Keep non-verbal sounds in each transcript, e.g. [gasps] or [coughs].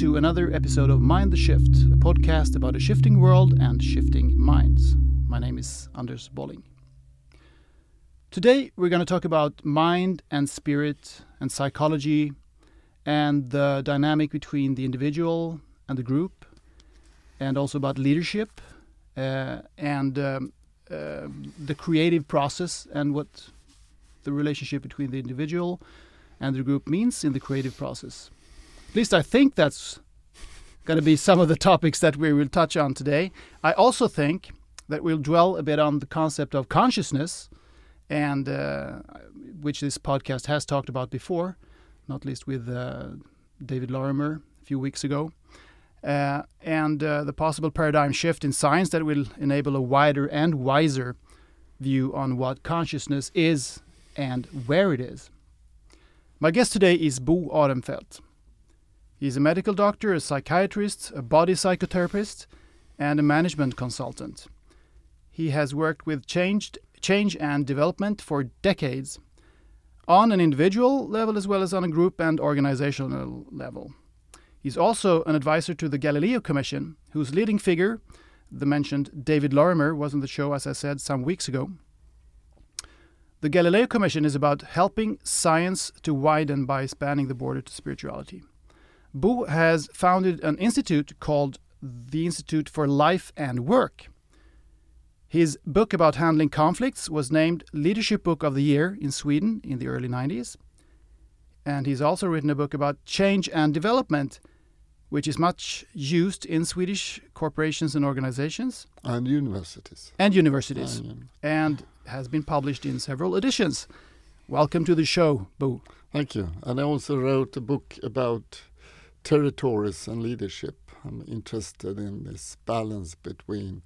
To another episode of Mind the Shift, a podcast about a shifting world and shifting minds. My name is Anders Bolling. Today, we're going to talk about mind and spirit and psychology and the dynamic between the individual and the group, and also about leadership uh, and um, uh, the creative process and what the relationship between the individual and the group means in the creative process. At least I think that's going to be some of the topics that we will touch on today. I also think that we'll dwell a bit on the concept of consciousness, and uh, which this podcast has talked about before, not least with uh, David Lorimer a few weeks ago, uh, and uh, the possible paradigm shift in science that will enable a wider and wiser view on what consciousness is and where it is. My guest today is Bo Ahrenfelt. He's a medical doctor, a psychiatrist, a body psychotherapist, and a management consultant. He has worked with changed, change and development for decades, on an individual level as well as on a group and organizational level. He's also an advisor to the Galileo Commission, whose leading figure, the mentioned David Lorimer, was on the show, as I said, some weeks ago. The Galileo Commission is about helping science to widen by spanning the border to spirituality. Bo has founded an institute called the Institute for Life and Work. His book about handling conflicts was named Leadership Book of the Year in Sweden in the early 90s. And he's also written a book about change and development, which is much used in Swedish corporations and organizations. And universities. And universities. And has been published in several editions. Welcome to the show, Bo. Thank you. And I also wrote a book about territories and leadership. I'm interested in this balance between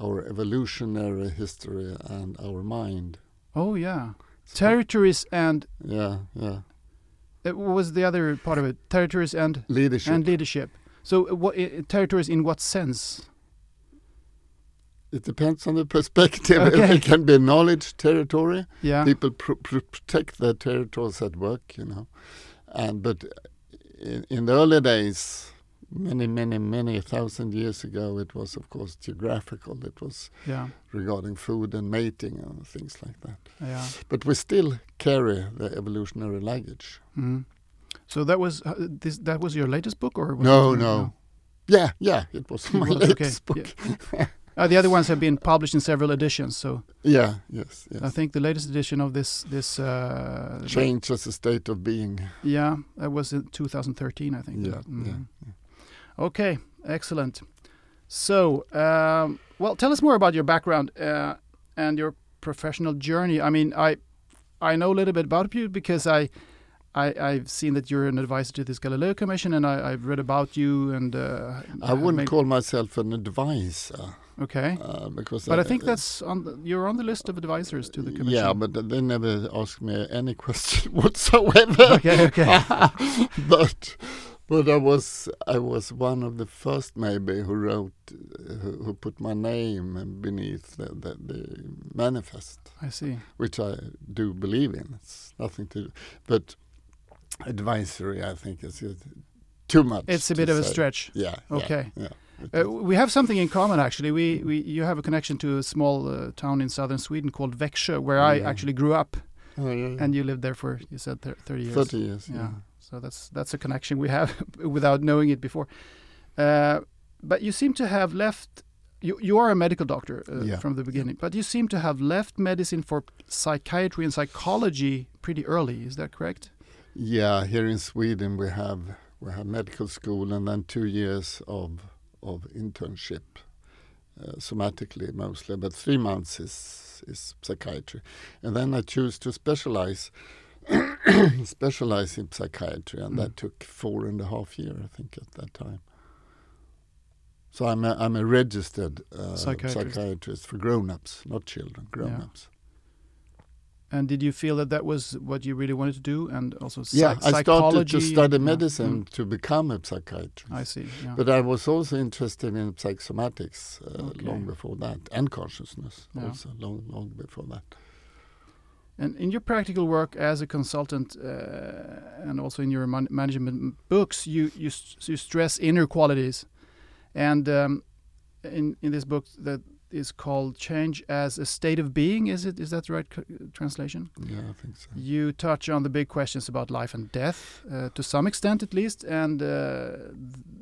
our evolutionary history and our mind. Oh yeah, so territories and yeah, yeah. It was the other part of it? Territories and leadership and leadership. So, what territories in what sense? It depends on the perspective. [laughs] Okay. It can be knowledge territory. Yeah. People pr pr protect their territories at work, you know, and but in, in the early days, many, many, many thousand years ago, it was, of course, geographical. It was yeah. regarding food and mating and things like that. Yeah. But we still carry the evolutionary luggage. Mm. So that was uh, this. That was your latest book, or no, no, yeah, yeah, it was [laughs] my latest okay. book. Yeah. Uh, the other ones have been published in several editions. So yeah, yes, yes. I think the latest edition of this this uh, change as a state of being. Yeah, that was in 2013, I think. Yeah, mm. yeah, yeah. Okay, excellent. So, um, well, tell us more about your background uh, and your professional journey. I mean, I I know a little bit about you because I. I, have seen that you're an advisor to this Galileo Commission, and I, have read about you. And uh, I wouldn't call myself an advisor. Okay. Uh, because but I, I think that's on the, you're on the list of advisors to the commission. Yeah, but they never asked me any [laughs] question whatsoever. okay, okay. [laughs] but but I was I was one of the first maybe who wrote who, who put my name beneath the, the, the, manifest. I see. Which I do believe in. It's nothing to but advisory I think is too much. It's a bit of say. a stretch. Yeah. Okay. Yeah. yeah. Uh, we have something in common actually. We, we you have a connection to a small uh, town in southern Sweden called Växjö, where I actually grew up. Oh, yeah, yeah. And you lived there for you said thirty years. Thirty years. Yeah. yeah. So that's that's a connection we have [laughs] without knowing it before. Uh, but you seem to have left. You you are a medical doctor uh, from the beginning, but you seem to have left medicine for psychiatry and psychology pretty early. Is that correct? Yeah, here in Sweden we have we have medical school and then two years of of internship, uh, somatically mostly, but three months is is psychiatry, and then I choose to specialize [coughs] specialize in psychiatry, and mm. that took four and a half year, I think, at that time. So I'm a, I'm a registered uh, psychiatrist. psychiatrist. for grown-ups, not children, grown-ups. And did you feel that that was what you really wanted to do, and also yeah, I started to study medicine yeah. to become a psychiatrist. I see. Yeah. But I was also interested in psychosomatics uh, okay. long before that, and consciousness yeah. also long long before that. And in your practical work as a consultant, uh, and also in your man management books, you you, you stress inner qualities, and um, in in this book that is called "Change as a State of Being." Is it is that the right translation? Yeah, I think so. You touch on the big questions about life and death, uh, to some extent at least, and uh,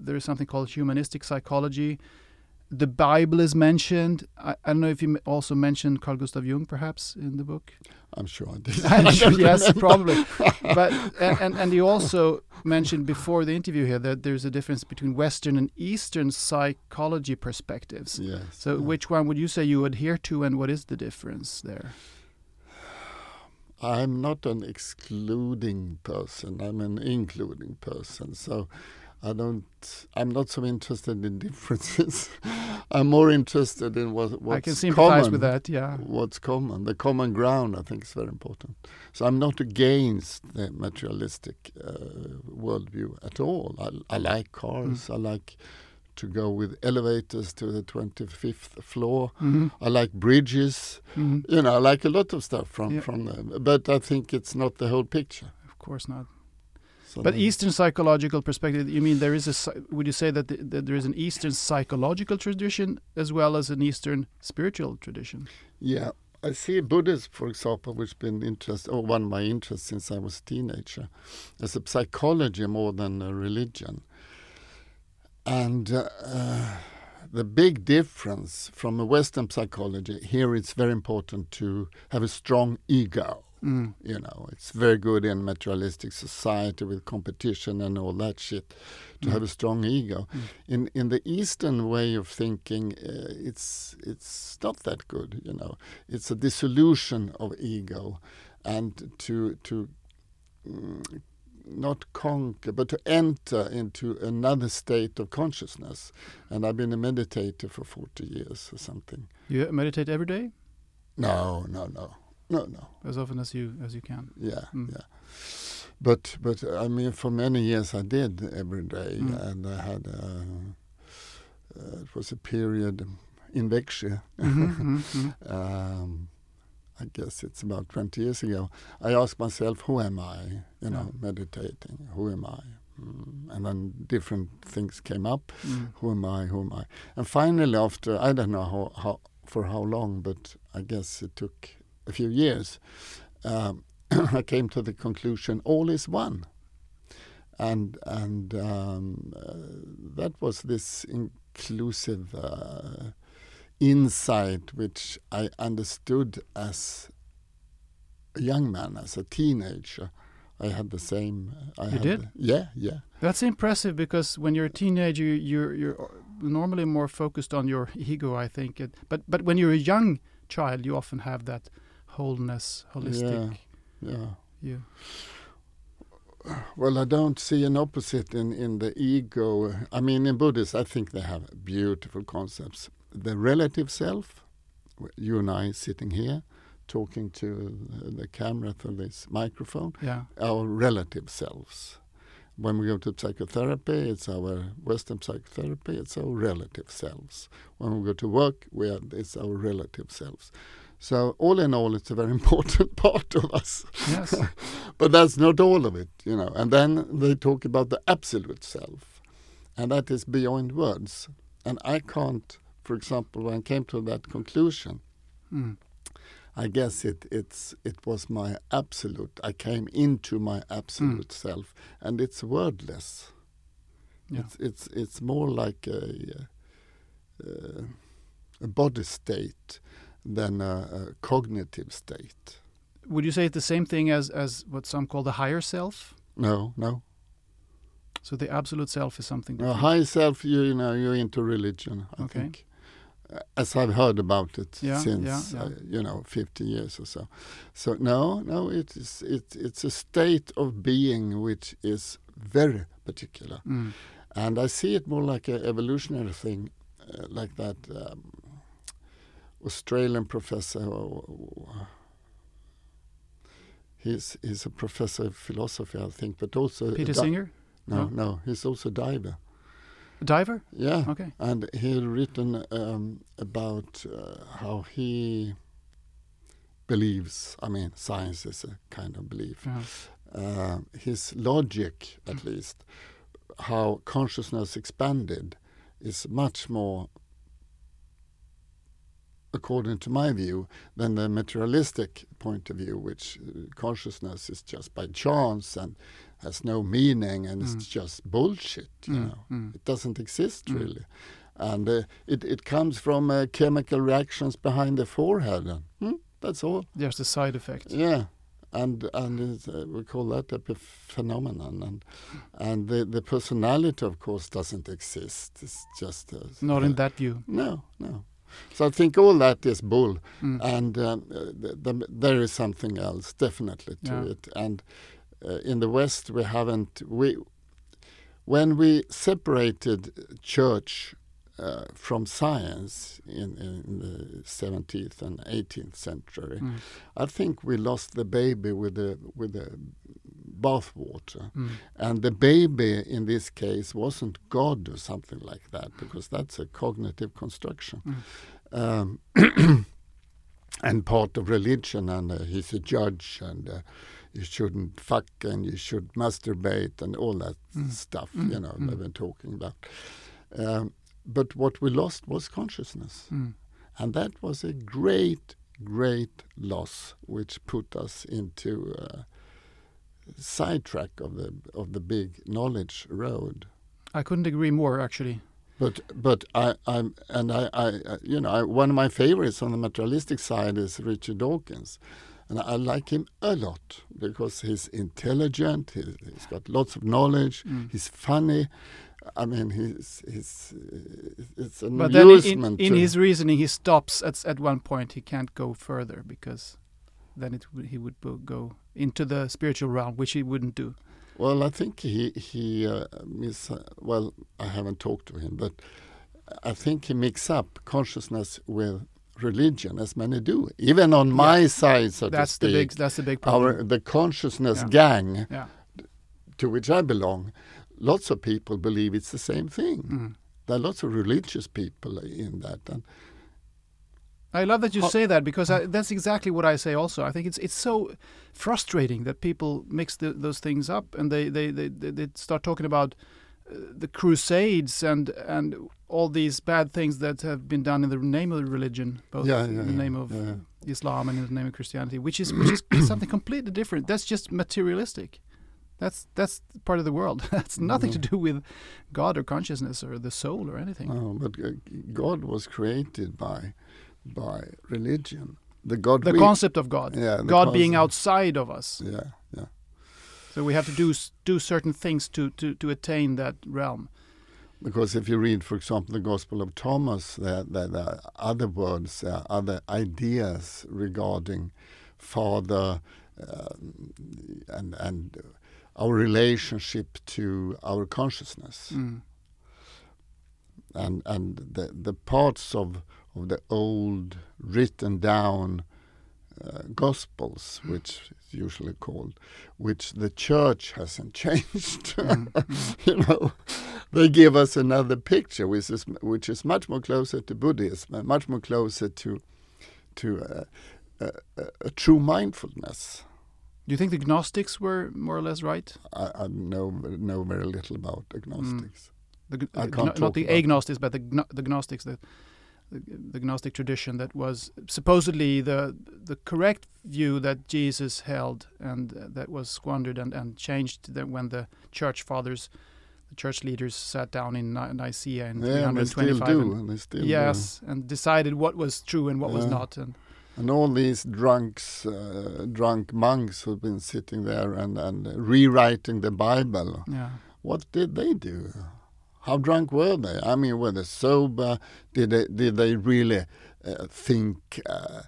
there is something called humanistic psychology the Bible is mentioned. I, I, don't know if you also mentioned Carl Gustav Jung, perhaps in the book. I'm sure I did. I'm sure, [laughs] yes, probably. But and, and, you also mentioned before the interview here that there's a difference between Western and Eastern psychology perspectives. Yes. So yeah. which one would you say you adhere to, and what is the difference there? I'm not an excluding person. I'm an including person. So I don't. I'm not so interested in [laughs] differences. I'm more interested in what what's I can sympathize common, with that. Yeah. What's common? The common ground, I think, is very important. So I'm not against the materialistic uh, worldview at all. I, I like cars. Mm. I like to go with elevators to the 25th floor. Mm-hmm. I like bridges. Mm-hmm. You know, I like a lot of stuff from yeah. from them. But I think it's not the whole picture. Of course not. But Eastern psychological perspective, you mean there is a? Would you say that, the, that there is an Eastern psychological tradition as well as an Eastern spiritual tradition? Yeah, I see Buddhism, for example, which has been interest or one of my interests since I was a teenager, as a psychology more than a religion. And uh, uh, the big difference from a Western psychology here, it's very important to have a strong ego. Mm. You know, it's very good in materialistic society with competition and all that shit to mm. have a strong ego. Mm. In in the Eastern way of thinking, uh, it's it's not that good. You know, it's a dissolution of ego, and to to mm, not conquer, but to enter into another state of consciousness. And I've been a meditator for 40 years or something. You meditate every day? No, no, no. No, no. As often as you as you can. Yeah, mm. yeah. But but I mean, for many years I did every day, mm. and I had a, uh, it was a period in Växjö. Mm-hmm, [laughs] mm-hmm, mm-hmm. um, I guess it's about 20 years ago. I asked myself, who am I? You know, yeah. meditating. Who am I? Mm. And then different things came up. Mm. Who am I? Who am I? And finally, after I don't know how, how for how long, but I guess it took a few years, um, [clears throat] I came to the conclusion all is one, and and um, uh, that was this inclusive uh, insight which I understood as a young man, as a teenager. I had the same. Uh, I you did? The, yeah, yeah. That's impressive because when you're a teenager, you're you're normally more focused on your [laughs] ego, I think. But but when you're a young child, you often have that wholeness, holistic. Yeah. yeah. Well, I don't see an opposite in, in the ego. I mean, in Buddhists, I think they have beautiful concepts. The relative self, you and I sitting here, talking to the camera through this microphone, yeah. our relative selves. When we go to psychotherapy, it's our Western psychotherapy, it's our relative selves. When we go to work, we are, it's our relative selves. So all in all, it's a very [laughs] important part of us. Yes. [laughs] but that's not all of it, you know. And then they talk about the absolute self, and that is beyond words. And I can't, for example, when I came to that conclusion, mm. I guess it it's it was my absolute. I came into my absolute mm. self, and it's wordless. Yeah. It's it's it's more like a, a, a body state than a, a cognitive state. Would you say it's the same thing as, as what some call the higher self? No, no. So the absolute self is something different. higher self, you, you know, you're into religion. I okay. think, uh, as I've heard about it yeah, since yeah, yeah. Uh, you know 50 years or so. So no, no, it is it, it's a state of being which is very particular, mm. and I see it more like an evolutionary thing, uh, like that. Um, Australian professor. He's he's a professor of philosophy, I think, but also Peter Singer. No, no, no, he's also a diver. A diver? Yeah. Okay. And he had written um, about uh, how he believes. I mean, science is a kind of belief. Yeah. Uh, his logic, at least, how consciousness expanded, is much more, according to my view, than the materialistic point of view, which uh, consciousness is just by chance and has no meaning and Mm. it's just bullshit. You Mm, know, mm. it doesn't exist Mm. really, and uh, it it comes from uh, chemical reactions behind the forehead. And, hmm, that's all. There's the side effect. Yeah, and and uh, we call that a phenomenon, and and the the personality, of course, doesn't exist. It's just uh, Not in that view. No, no. So I think all that is bull, Mm. and um, th- th- there is something else definitely to Yeah. it. And uh, in the West, we haven't we when we separated church uh, from science in, in the 17th and 18th century, Mm. I think we lost the baby with the with the bathwater. Mm. And the baby in this case wasn't God or something like that, because that's a cognitive construction. Mm. Um, [clears throat] and part of religion, and uh, he's a judge, and uh, you shouldn't fuck, and you should masturbate, and all that Mm. stuff, Mm. you know, Mm. they've been talking about. Um, but what we lost was consciousness. Mm. And that was a great, great loss, which put us into uh, sidetrack of the of the big knowledge road. I couldn't agree more, actually. But but I I'm and I, I you know I, one of my favorites on the materialistic side is Richard Dawkins, and I like him a lot because he's intelligent. He's, he's got lots of knowledge. Mm. He's funny. I mean, he's he's uh, it's an But then in, in his reasoning, he stops at at one point. He can't go further because then it he would go into the spiritual realm, which he wouldn't do. Well, I think he he uh, mis- well, I haven't talked to him, but I think he mix up consciousness with religion, as many do. Even on my side, so That's the big. That's the big problem. our the consciousness Yeah. gang yeah. to which I belong. Lots of people believe it's the same thing. Mm. There are lots of religious people in that, and I love that you say that because I, that's exactly what I say. Also, I think it's it's so frustrating that people mix the, those things up and they they, they, they start talking about uh, the Crusades and and all these bad things that have been done in the name of religion, both Yeah, in the name of yeah. Islam and in the name of Christianity, which is which is something completely different. That's just materialistic. That's that's part of the world. [laughs] That's nothing to do with God or consciousness or the soul or anything. oh, but uh, God was created by by religion. The God the we- concept of God, Yeah, God being outside of us. Yeah, yeah. So we have to do do certain things to, to, to attain that realm. Because if you read, for example, the Gospel of Thomas, there, there, there are other words, there are other ideas regarding Father um, and and our relationship to our consciousness, Mm. and and the the parts of of the old written down uh, Gospels, which is usually called, which the church hasn't [laughs] changed. Mm. [laughs] you know, they give us another picture, which is which is much more closer to Buddhism, and much more closer to to uh, a, a, a true mindfulness. Do you think the Gnostics were more or less right? I, I know know very little about agnostics. I the can't gno- talk not the agnostics, but the gno- the Gnostics, the, the the Gnostic tradition that was supposedly the the correct view that Jesus held, and uh, that was squandered and, and changed when the church fathers, the church leaders, sat down in Ni- Nicaea in Yeah, they still 325. do. and- and They still do. yes, and decided what was true and what was not, and And all these drunks, uh, drunk monks who've been sitting there and, and rewriting the Bible, yeah. what did they do? How drunk were they? I mean, were they sober? Did they, did they really uh, think uh,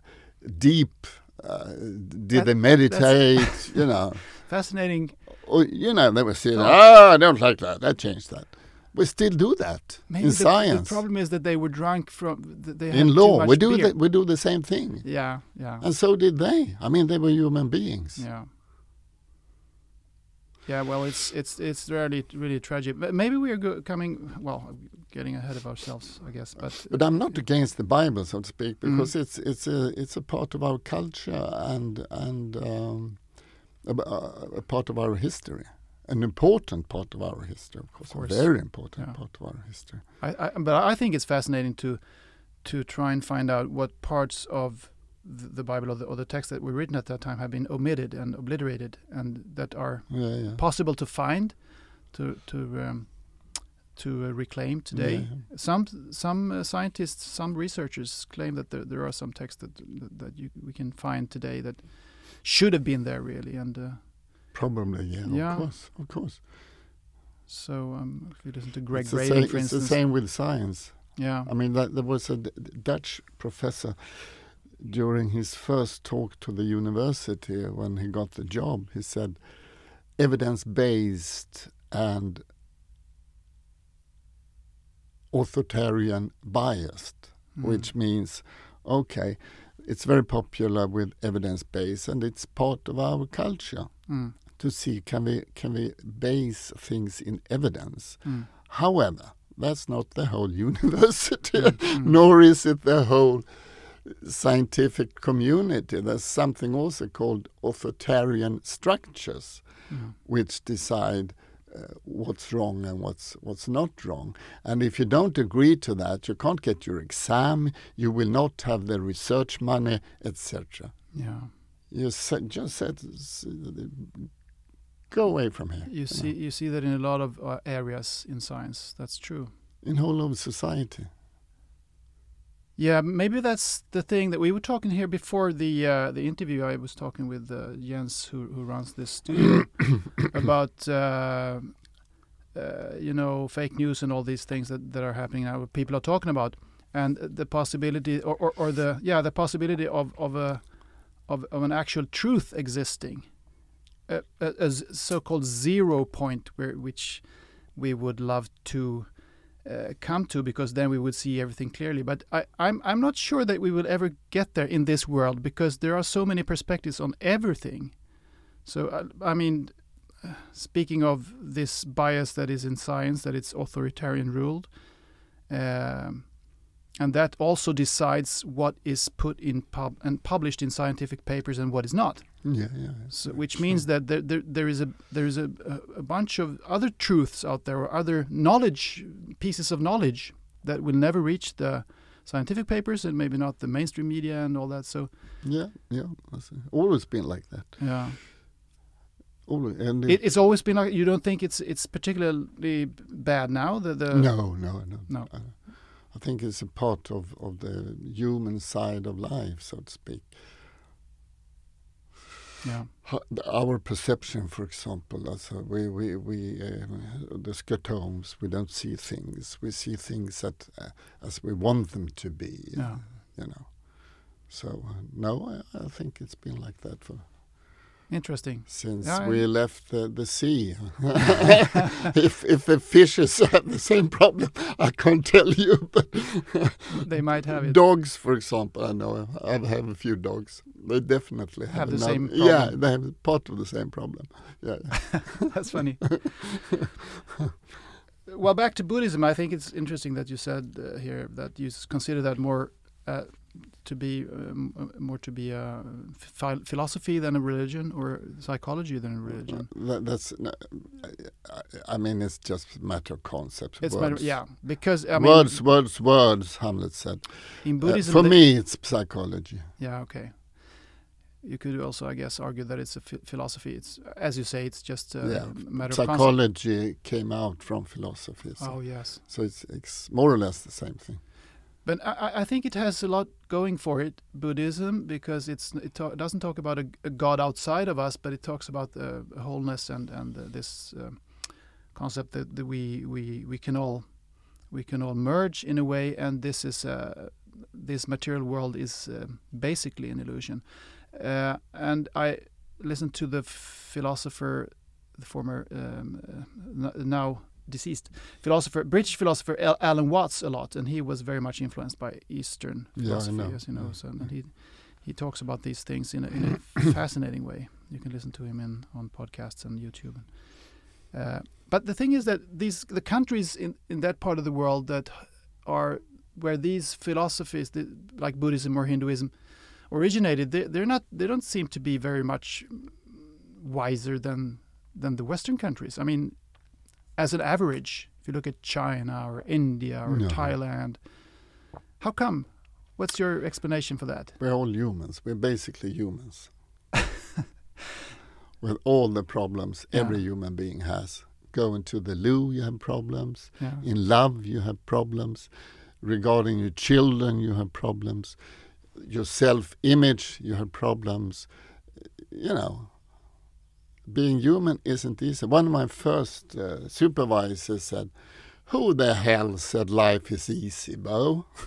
deep? Uh, did That- they meditate? [laughs] you know, Fascinating. or, you know, they were saying, Thought. "Oh, I don't like that. That changed that." We still do that Maybe in the, science. the problem is that they were drunk from. They in law, we do the, we do the same thing, Yeah, yeah, and so did they. I mean, they were human beings. yeah. Yeah, well, it's it's it's really really tragic. But maybe we are coming well, getting ahead of ourselves, I guess. But But I'm not against the Bible, so to speak, Mm. because it's it's a it's a part of our culture and and um, a, a part of our history, an important part of our history, of course, course. a very important Yeah. part of our history. I, I but I think it's fascinating to to try and find out what parts of the, the Bible or the, or the text that were written at that time have been omitted and obliterated, and that are Yeah, yeah. possible to find, to to um, to uh, reclaim today. Some some uh, scientists, some researchers claim that there, there are some texts that that, that you, we can find today that should have been there really, and uh, Probably, yeah, Yeah. of course, of course. so um, if you listen to Greg it's the Braden, same, for it's the same with science. yeah, I mean, that, there was a D- Dutch professor during his first talk to the university when he got the job. He said, evidence based and authoritarian biased, Mm. which means, okay, it's very popular with evidence based and it's part of our culture Mm. To see can we can we base things in evidence Mm. However, that's not the whole university, Mm. [laughs] nor is it the whole scientific community. There's something also called authoritarian structures, Mm. which decide uh, what's wrong and what's what's not wrong. And if you don't agree to that, you can't get your exam. You will not have the research money, etc. yeah. You sa- just said, go away from here. You see, you see that in a lot of uh, areas in science. That's true. in whole of society. Yeah, maybe that's the thing that we were talking here before the uh, the interview. I was talking with uh, Jens, who who runs this studio, [coughs] about uh, uh, you know fake news and all these things that, that are happening now. What people are talking about, and the possibility, or, or, or the yeah, the possibility of of a of, of an actual truth existing, a, a, so-called zero point where which we would love to uh, come to because then we would see everything clearly. But I, I'm I'm not sure that we will ever get there in this world because there are so many perspectives on everything. So uh, I mean, uh, speaking of this bias that is in science, that it's authoritarian ruled, um, and that also decides what is put in pub and published in scientific papers and what is not. Yeah, yeah. So, which means that there, there, there is a there is a, a bunch of other truths out there or other knowledge pieces of knowledge that will never reach the scientific papers and maybe not the mainstream media and all that. So Yeah, yeah. Always been like that. yeah, Always, and it, it's always been like you don't think it's it's particularly bad now. The the no, no, no. No. I, I think it's a part of, of the human side of life, so to speak. Yeah Our perception, for example, how we we we um, the scotomes. We don't see things. We see things that uh, as we want them to be. yeah. You know. So uh, no, I, I think it's been like that for Interesting. since Yeah, we left the, the sea. [laughs] if if the fishes have the same problem, I can't tell you. But [laughs] They might have it. dogs, for example, I know I have a few dogs. They definitely have, Have the another- same Yeah, they have part of the same problem. Yeah, [laughs] That's funny. well, back to Buddhism, I think it's interesting that you said uh, here that you consider that more uh, to be um, uh, more to be a phi- philosophy than a religion, or psychology than a religion. that, that's. I, mean, it's just a matter of concepts. It's words. matter, yeah, because I mean, words, words, words. Hamlet said. in Uh, Buddhism, for the- me, it's psychology. yeah, okay. You could also, I guess, argue that it's a philosophy. It's, as you say, it's just a Yeah, matter of. Psychology came out from philosophy. So. Oh yes. So it's, it's more or less the same thing. But I, I- think it has a lot going for it, Buddhism, because it ta- doesn't talk about a, a God outside of us, but it talks about the wholeness and and this um, concept that, that we we we can all we can all merge in a way, and this is uh, this material world is uh, basically an illusion. Uh, and I listened to the philosopher, the former um, uh, now deceased philosopher, British philosopher Al- Alan Watts a lot, and he was very much influenced by Eastern Yeah, philosophy, know. as you know. Yeah. So, and he he talks about these things in a, in a [clears throat] fascinating way. You can listen to him in on podcasts and YouTube. Uh, but the thing is that these the countries in, in that part of the world that are where these philosophies the, like Buddhism or Hinduism originated, they, they're not they don't seem to be very much wiser than than the Western countries. I mean, as an average, if you look at China or India or No. Thailand, how come? What's your explanation for that? We're all humans. We're basically humans. [laughs] With all the problems Yeah. every human being has. Going to the loo, you have problems. Yeah. In love, you have problems. Regarding your children, you have problems. Your self image, you have problems. You know, being human isn't easy. One of my first uh, supervisors said, Who the hell said life is easy, Bo? [laughs]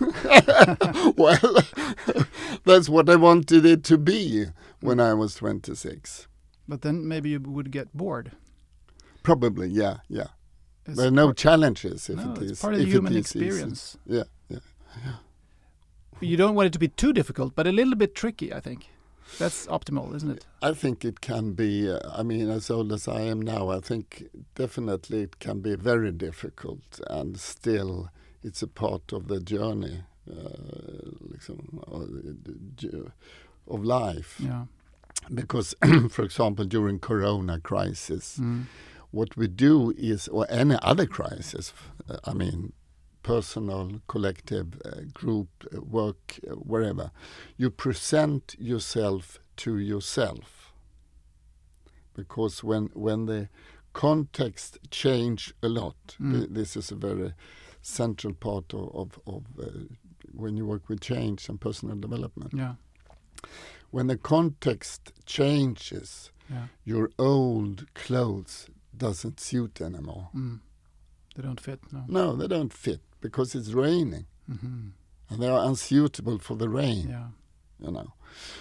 well, [laughs] that's what I wanted it to be when I was 26. But then maybe you would get bored. Probably, yeah, yeah. It's there are no challenges if no, it it's part of the human is easy. experience. Yeah, yeah. You don't want it to be too difficult, but a little bit tricky. I think that's optimal, isn't it? I think it can be, uh, I mean, as old as I am now, I think definitely it can be very difficult and still it's a part of the journey uh, liksom, of, the ju- of life. Yeah. Because, [clears throat] for example, during Corona crisis, Mm. what we do is, or any other crisis, uh, I mean, personal, collective, uh, group, uh, work, uh, wherever, you present yourself to yourself. Because when when the context change a lot, Mm. th- this is a very central part of, of, of uh, when you work with change and personal development. Yeah. When the context changes, Yeah. your old clothes doesn't suit anymore. Mm. They don't fit. No. No, they don't fit because it's raining hmm and they are unsuitable for the rain. Yeah. You know,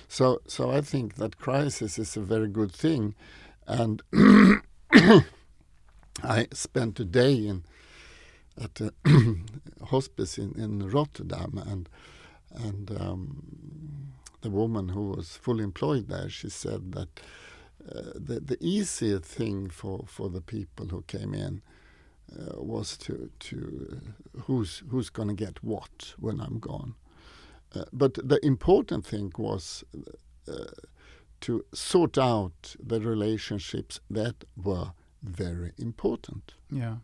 so so I think that crisis is a very good thing, and [coughs] I spent a day in at a [coughs] hospice in, in Rotterdam, and and um, the woman who was fully employed there, she said that uh, the the easier thing for, for the people who came in uh, was to to uh, who's who's going to get what when I'm gone. Uh, but the important thing was uh, to sort out the relationships that were very important, Yeah.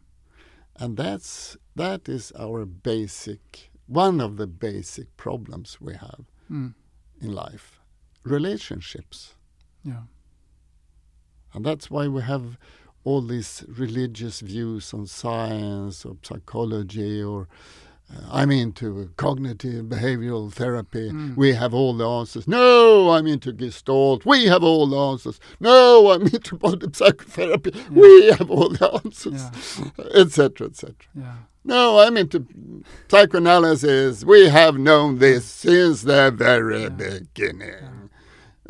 and that's that is our basic one of the basic problems we have Mm. in life, relationships. Yeah. And that's why we have all these religious views on science or psychology or uh, I'm into cognitive behavioral therapy. Mm. We have all the answers. No, I'm into Gestalt. We have all the answers. No, I'm into body psychotherapy. We have all the answers, Yeah. etc., etc. Yeah. No, I'm into psychoanalysis. We have known this since the very Yeah. beginning.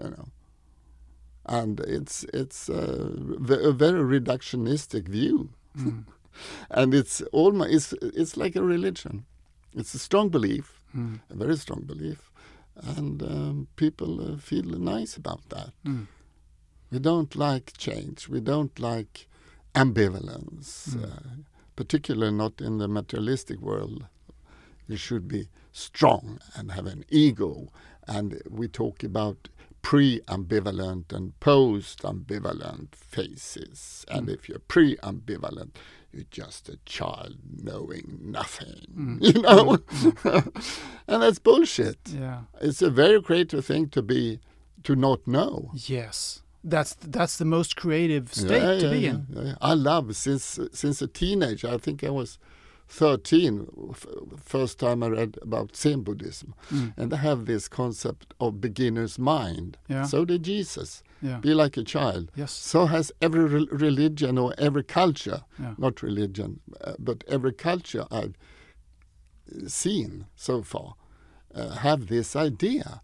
You know, and it's it's a, a very reductionistic view, Mm. [laughs] and it's almost it's it's like a religion. It's a strong belief, Mm. a very strong belief, and um, people uh, feel nice about that. Mm. We don't like change. We don't like ambivalence, Mm. uh, particularly not in the materialistic world. You should be strong and have an ego. And we talk about pre-ambivalent and post-ambivalent phases. And Mm. if you're pre-ambivalent, you're just a child knowing nothing. Mm. [laughs] You know, [laughs] and that's bullshit. Yeah. It's a very creative thing to be to not know. Yes. That's that's the most creative state Yeah, to be yeah, in. yeah, yeah. I love since since a teenager. I think I was thirteen. F- first time I read about Zen Buddhism, Mm. and they have this concept of beginner's mind. Yeah. So did Jesus. Yeah. Be like a child. Yes. So has every re- religion or every culture. Yeah. Not religion, uh, but every culture I've seen so far uh, have this idea.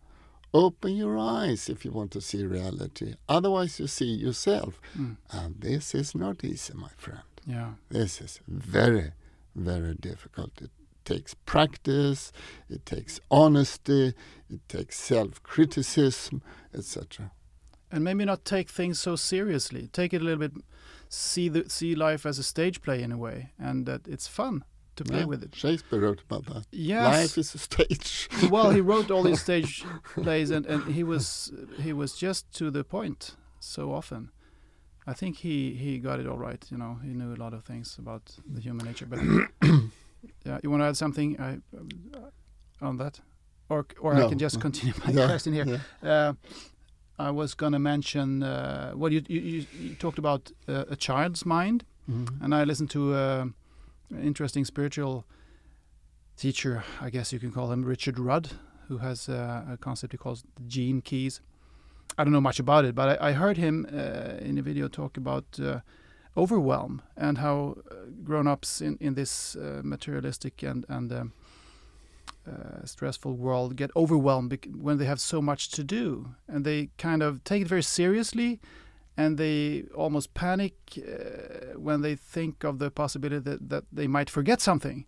Open your eyes if you want to see reality. Otherwise, you see yourself. Mm. And this is not easy, my friend. Yeah. This is very, very difficult. It takes practice, it takes honesty, it takes self criticism, etc. and maybe not take things so seriously. Take it a little bit see the see life as a stage play in a way, and that it's fun to play Yeah, with it. Shakespeare wrote about that. Yes. Life is a stage. [laughs] well, he wrote all these [laughs] stage plays, and, and he was he was just to the point so often. I think he he got it all right. You know, he knew a lot of things about the human nature. But [coughs] yeah, you want to add something I, on that, or or I can just continue my [laughs] Yeah, question here. yeah. Uh, I was gonna mention uh, what you, you you talked about uh, a child's mind, Mhm. and I listened to uh, an interesting spiritual teacher, I guess you can call him Richard Rudd, who has uh, a concept he calls the gene keys. I don't know much about it, but I, I heard him uh, in a video talk about uh, overwhelm and how uh, grown-ups in in this uh, materialistic and and um, uh, stressful world get overwhelmed when they have so much to do, and they kind of take it very seriously, and they almost panic when they think of the possibility that, that they might forget something.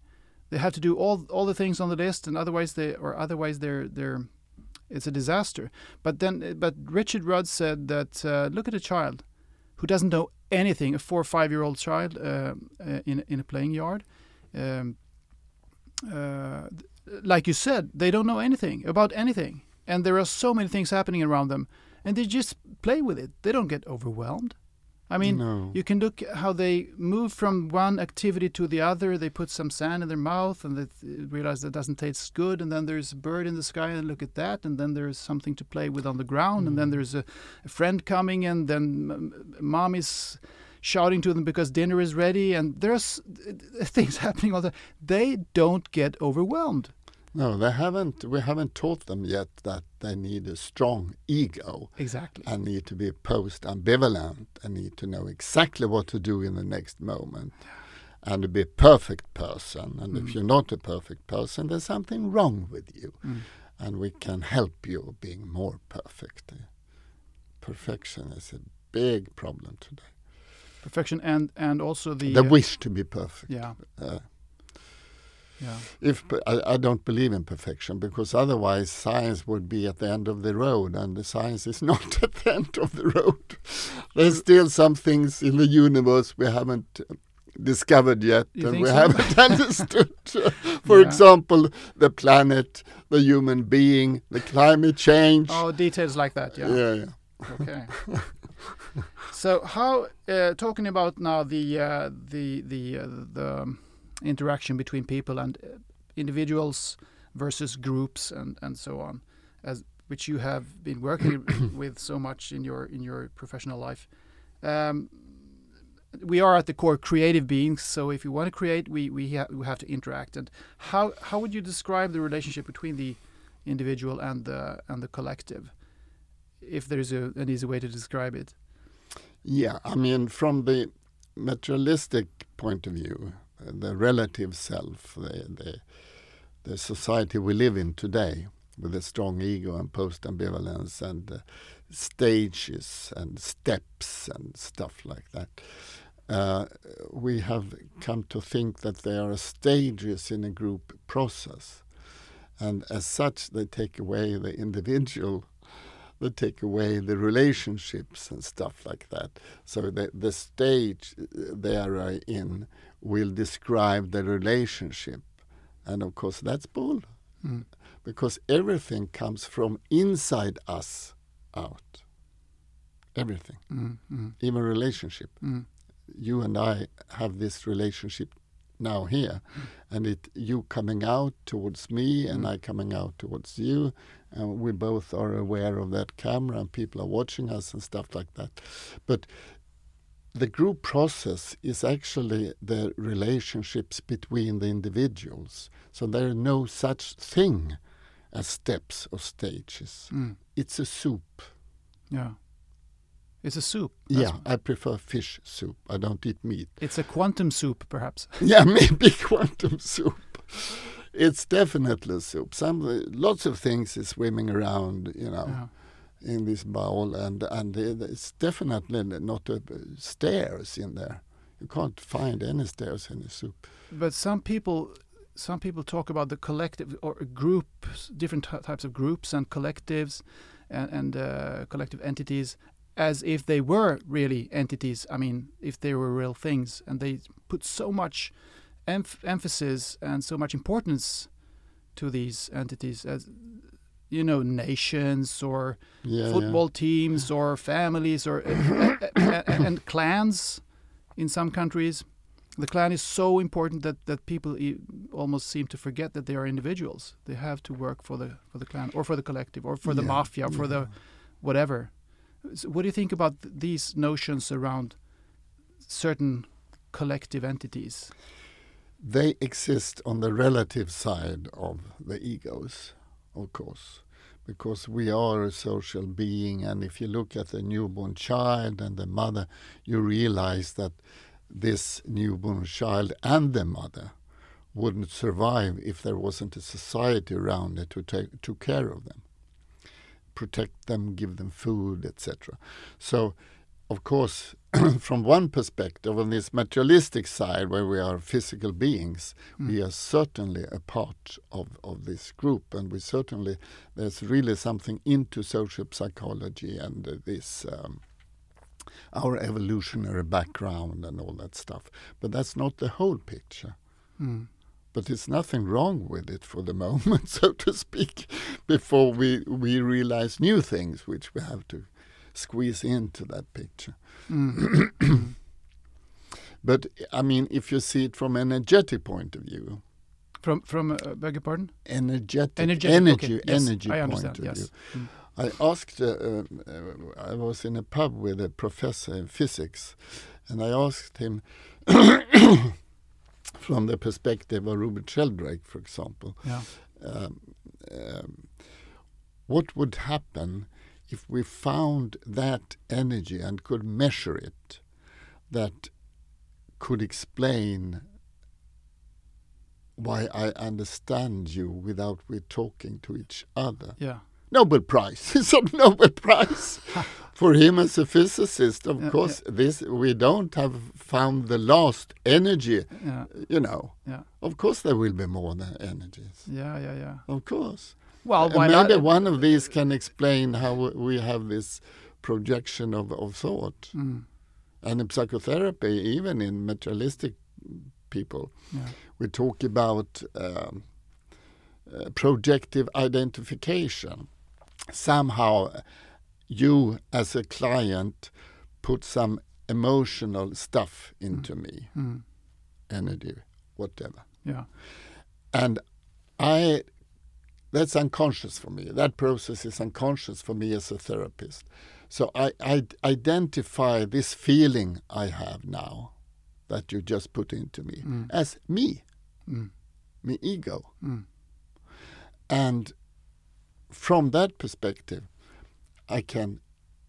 They have to do all all the things on the list, and otherwise they or otherwise they're they're it's a disaster. But then, but Richard Rudd said that uh, look at a child who doesn't know anything, a four or five year old child uh, uh, in in a playing yard. Um, uh, like you said, they don't know anything about anything, and there are so many things happening around them, and they just play with it. They don't get overwhelmed. I mean, no. you can look how they move from one activity to the other. They put some sand in their mouth and they th- realize that doesn't taste good. And then there's a bird in the sky and look at that. And then there's something to play with on the ground. And then Mm. there's a, a friend coming and then mom is shouting to them because dinner is ready. And there's uh, things [laughs] happening all the They don't get overwhelmed. No, they haven't. We haven't taught them yet that they need a strong ego Exactly. and need to be post ambivalent and need to know exactly what to do in the next moment and to be a perfect person. And Mm. if you're not a perfect person, there's something wrong with you. Mm. And we can help you being more perfect. Perfection is a big problem today. Perfection and, and also the. The uh, wish to be perfect. yeah. Uh, Yeah. if I, I don't believe in perfection because otherwise science would be at the end of the road and the science is [laughs] not at the end of the road there's still some things in the universe we haven't uh, discovered yet You and we so? haven't [laughs] understood [laughs] for Yeah. example the planet the human being the climate change Oh, details like that. Yeah. yeah, yeah. Okay. so how uh, talking about now the uh, the the uh, the um, interaction between people and uh, individuals versus groups and and so on, as which you have been working [clears throat] with so much in your in your professional life. Um, we are at the core creative beings, so if you want to create, we we, ha- we have to interact. And how how would you describe the relationship between the individual and the and the collective? if there's a, an easy way to describe it. Yeah, I mean, from the materialistic point of view, the relative self, the, the the society we live in today, with a strong ego and post-ambivalence and uh, stages and steps and stuff like that, uh, we have come to think that there are stages in a group process, and as such, they take away the individual they take away the relationships and stuff like that. So the, the stage they are in will describe the relationship. And of course, that's bull, Mm. because everything comes from inside us out. Everything, Mm, mm, even relationship. mm. You and I have this relationship now here, and it you coming out towards me and Mm. I coming out towards you, and we both are aware of that camera and people are watching us and stuff like that. But the group process is actually the relationships between the individuals. So there are no such thing as steps or stages. Mm. It's a soup. Yeah. It's a soup. That's yeah, I prefer fish soup. I don't eat meat. It's a quantum soup, perhaps. [laughs] yeah, maybe [laughs] quantum soup. It's definitely a soup. Some lots of things is swimming around, you know, Yeah. In this bowl, and and it's definitely not stairs in there. You can't find any stairs in the soup. But some people, some people talk about the collective or groups, different types of groups and collectives, and, and uh, collective entities as if they were really entities. I mean, if they were real things, and they put so much emph- emphasis and so much importance to these entities as you know nations or Yeah, football teams or families or [coughs] and clans in some countries. The clan is so important that that people e- almost seem to forget that they are individuals. They have to work for the for the clan or for the collective or for the Yeah, mafia or for the whatever. So what do you think about th- these notions around certain collective entities? They exist on the relative side of the egos, of course, because we are a social being. And if you look at the newborn child and the mother, you realize that this newborn child and the mother wouldn't survive if there wasn't a society around it to take took care of them, protect them, give them food, etc. So, of course, [clears throat] from one perspective, on this materialistic side, where we are physical beings, we are certainly a part of, of this group, and we certainly there's really something into social psychology and uh, this um, our evolutionary background and all that stuff. But that's not the whole picture. Mm. But there's nothing wrong with it for the [laughs] moment, so to speak, before we, we realize new things which we have to squeeze into that picture. Mm. [clears throat] But I mean, if you see it from an energetic point of view, from from uh, beg your pardon energetic, Energetic, energy, okay, yes, energy I point of yes. view. Mm. I asked, uh, uh, uh, I was in a pub with a professor in physics, and I asked him [coughs] from the perspective of Rupert Sheldrake, for example, yeah um, um, what would happen if we found that energy and could measure it, that could explain why I understand you without we talking to each other. yeah Nobel Prize. [laughs] It's a Nobel Prize [laughs] for him as a physicist. Of Yeah, course, this we don't have found the last energy. yeah You know, yeah of course there will be more than energies. yeah yeah yeah Of course. Well why maybe not one of these can explain how we have this projection of, of thought. Mm. And in psychotherapy, even in materialistic people, yeah we talk about um, uh, projective identification. Somehow, you as a client put some emotional stuff into me, mm. energy, whatever. yeah And I, that's unconscious for me. That process is unconscious for me as a therapist. So I, I identify this feeling I have now that you just put into me Mm. as me, Mm. me ego. Mm. And from that perspective, I can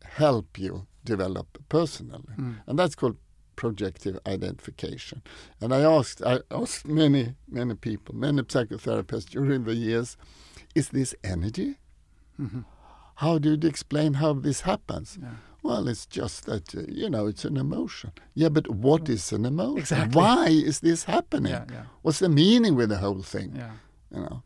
help you develop personally. Mm. And that's called projective identification. And I asked, I asked many, many people, many psychotherapists during the years, is this energy? Mhm. How do you explain how this happens? yeah Well, it's just that, uh, you know, it's an emotion. Yeah, but what is an emotion? Exactly. Why is this happening? yeah yeah What's the meaning with the whole thing? yeah You know?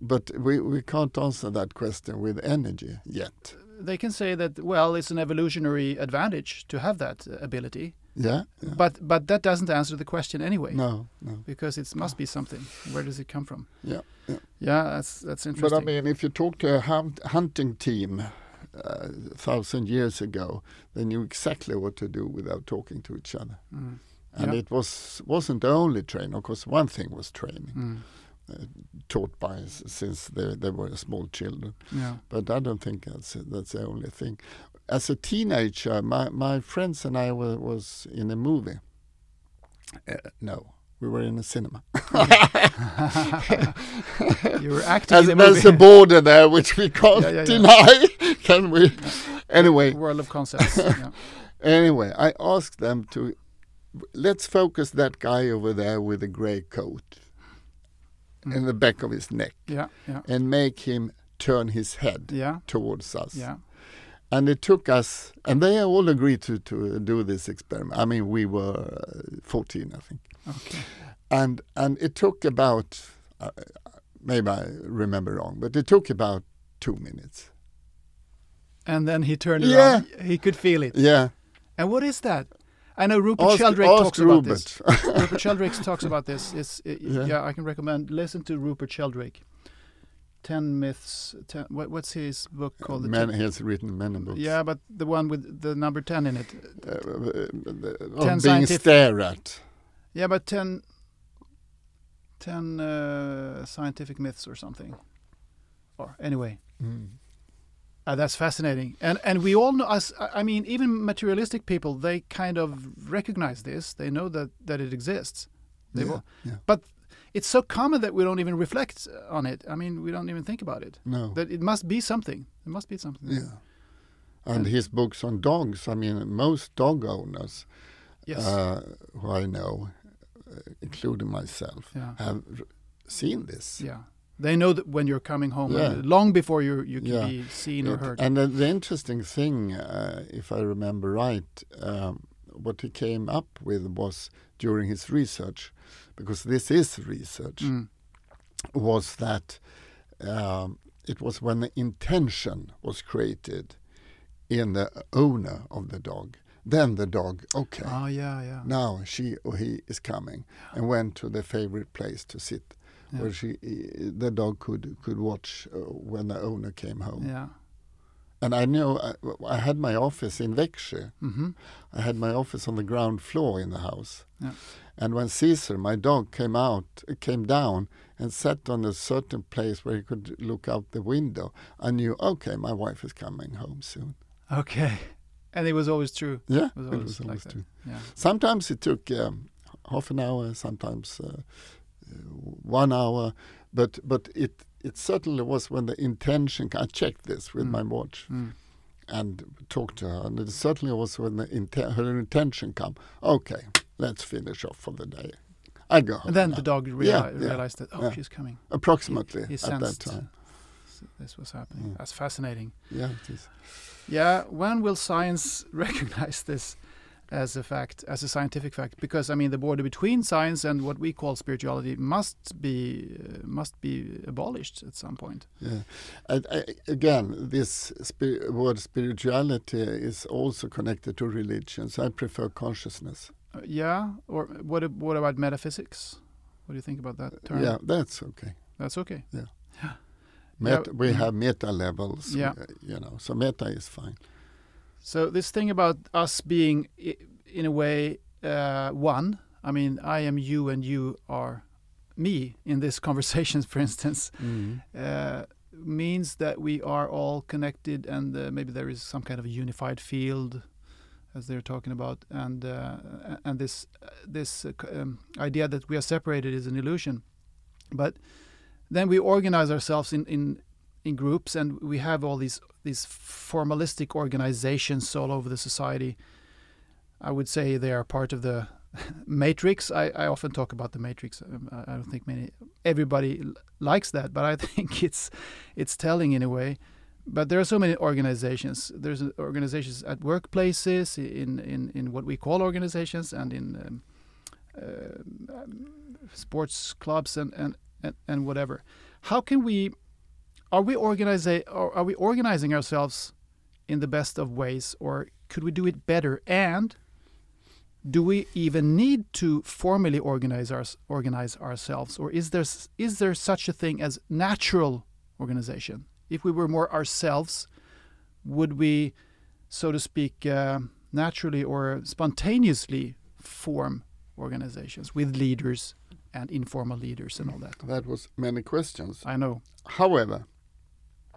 But we, we can't answer that question with energy yet. They can say that well it's an evolutionary advantage to have that ability Yeah? yeah. but but that doesn't answer the question anyway No, no. because it must be something where does it come from Yeah, yeah. yeah that's that's interesting. But I mean, if you talk to a hunt, hunting team uh, a thousand years ago, they knew exactly what to do without talking to each other. Mm. And Yeah. it was wasn't only training. Of course, one thing was training, Mm. Taught by s- since they they were small children. yeah But I don't think that's that's the only thing. As a teenager, my my friends and I were, was in a movie. Uh, no, we were in a cinema. [laughs] you were acting As, the there's a border there which we can't Yeah, yeah, deny. [laughs] Can we? Anyway, world of concepts yeah. [laughs] anyway, I asked them to let's focus that guy over there with the grey coat in the back of his neck yeah yeah and make him turn his head yeah towards us. yeah And it took us, and they all agreed to, to do this experiment. I mean, we were uh, 14, I think. okay And, and it took about, uh, maybe I remember wrong, but it took about two minutes. And then he turned Yeah. around. He could feel it. Yeah. And what is that? I know Rupert Ask, Sheldrake ask talks about this. [laughs] Rupert Sheldrake talks about this. It's, it, Yeah. yeah. I can recommend. Listen to Rupert Sheldrake. Ten myths. Ten, what, what's his book called? The Man, Ten- he has written many books. yeah, but the one with the number ten in it. Uh, uh, uh, Ten being scientific- stared at. Yeah, but ten. Ten uh, scientific myths or something. Or anyway, Mm. Uh, that's fascinating. And and we all know. Us, I mean, even materialistic people, they kind of recognize this. They know that that it exists. They've Yeah, all- yeah. But it's so common that we don't even reflect on it. I mean, we don't even think about it. No. That it must be something. It must be something. Yeah. And And- his books on dogs, I mean, most dog owners Yes. uh, who I know, uh, including myself, yeah. have seen this. Yeah. They know that when you're coming home, Yeah. uh, long before you you can Yeah. be seen or heard. and the, the interesting thing, uh, if I remember right, um, what he came up with was during his research, because this is research, Mm. was that um, it was when the intention was created in the owner of the dog. Then the dog, okay, Oh yeah, yeah. now she or he is coming, and went to the favorite place to sit, Yeah. where she, the dog could could watch uh, when the owner came home. Yeah. And I knew I, I had my office in Växjö. hmm I had my office on the ground floor in the house. Yeah. And when Caesar, my dog, came out, came down and sat on a certain place where he could look out the window, I knew, okay, my wife is coming home soon. Okay. [laughs] And it was always true. Yeah, It was it always was always that. true. Yeah. Sometimes it took um, half an hour, sometimes uh, uh, one hour, but but it it certainly was when the intention. I checked this with Mm. my watch. Mm. and talked to her. And it certainly was when the inten- her intention come. Okay, let's finish off for the day. I go home. And then now. the dog reali- Yeah, yeah, realized that oh, yeah. she's coming. approximately he- he at that time. This was happening. Mm. That's fascinating. Yeah, it is. Yeah. When will science [laughs] recognize this as a fact, as a scientific fact? Because I mean, the border between science and what we call spirituality must be uh, must be abolished at some point. Yeah. I, again, this spi- word spirituality is also connected to religion. So I prefer consciousness. Uh, yeah. Or what? What about metaphysics? What do you think about that term? Yeah, that's okay. That's okay. Yeah. [gasps] Meta, we have meta levels. Yeah. uh, you know, so meta is fine. So this thing about us being, in a way, uh, one. I mean, I am you, and you are me in this [laughs] conversation, for instance, uh, means that we are all connected, and uh, maybe there is some kind of a unified field, as they're talking about, and uh, and this this uh, um, idea that we are separated is an illusion. But then we organize ourselves in in in groups, and we have all these these formalistic organizations all over the society. I would say they are part of the [laughs] matrix. I, I often talk about the matrix. Um, I don't think many everybody likes that, but I [laughs] think it's it's telling in a way. But there are so many organizations. There's uh, organizations at workplaces, in in, in what we call organizations, and in um, uh, um, sports clubs and, and, and, and whatever. How can we? Are we organize? Are, we organizing ourselves in the best of ways, or could we do it better? And do we even need to formally organize our, organize ourselves, or is there is there such a thing as natural organization? If we were more ourselves, would we, so to speak, uh, naturally or spontaneously form organizations with leaders and informal leaders and all that? That was many questions. I know. However,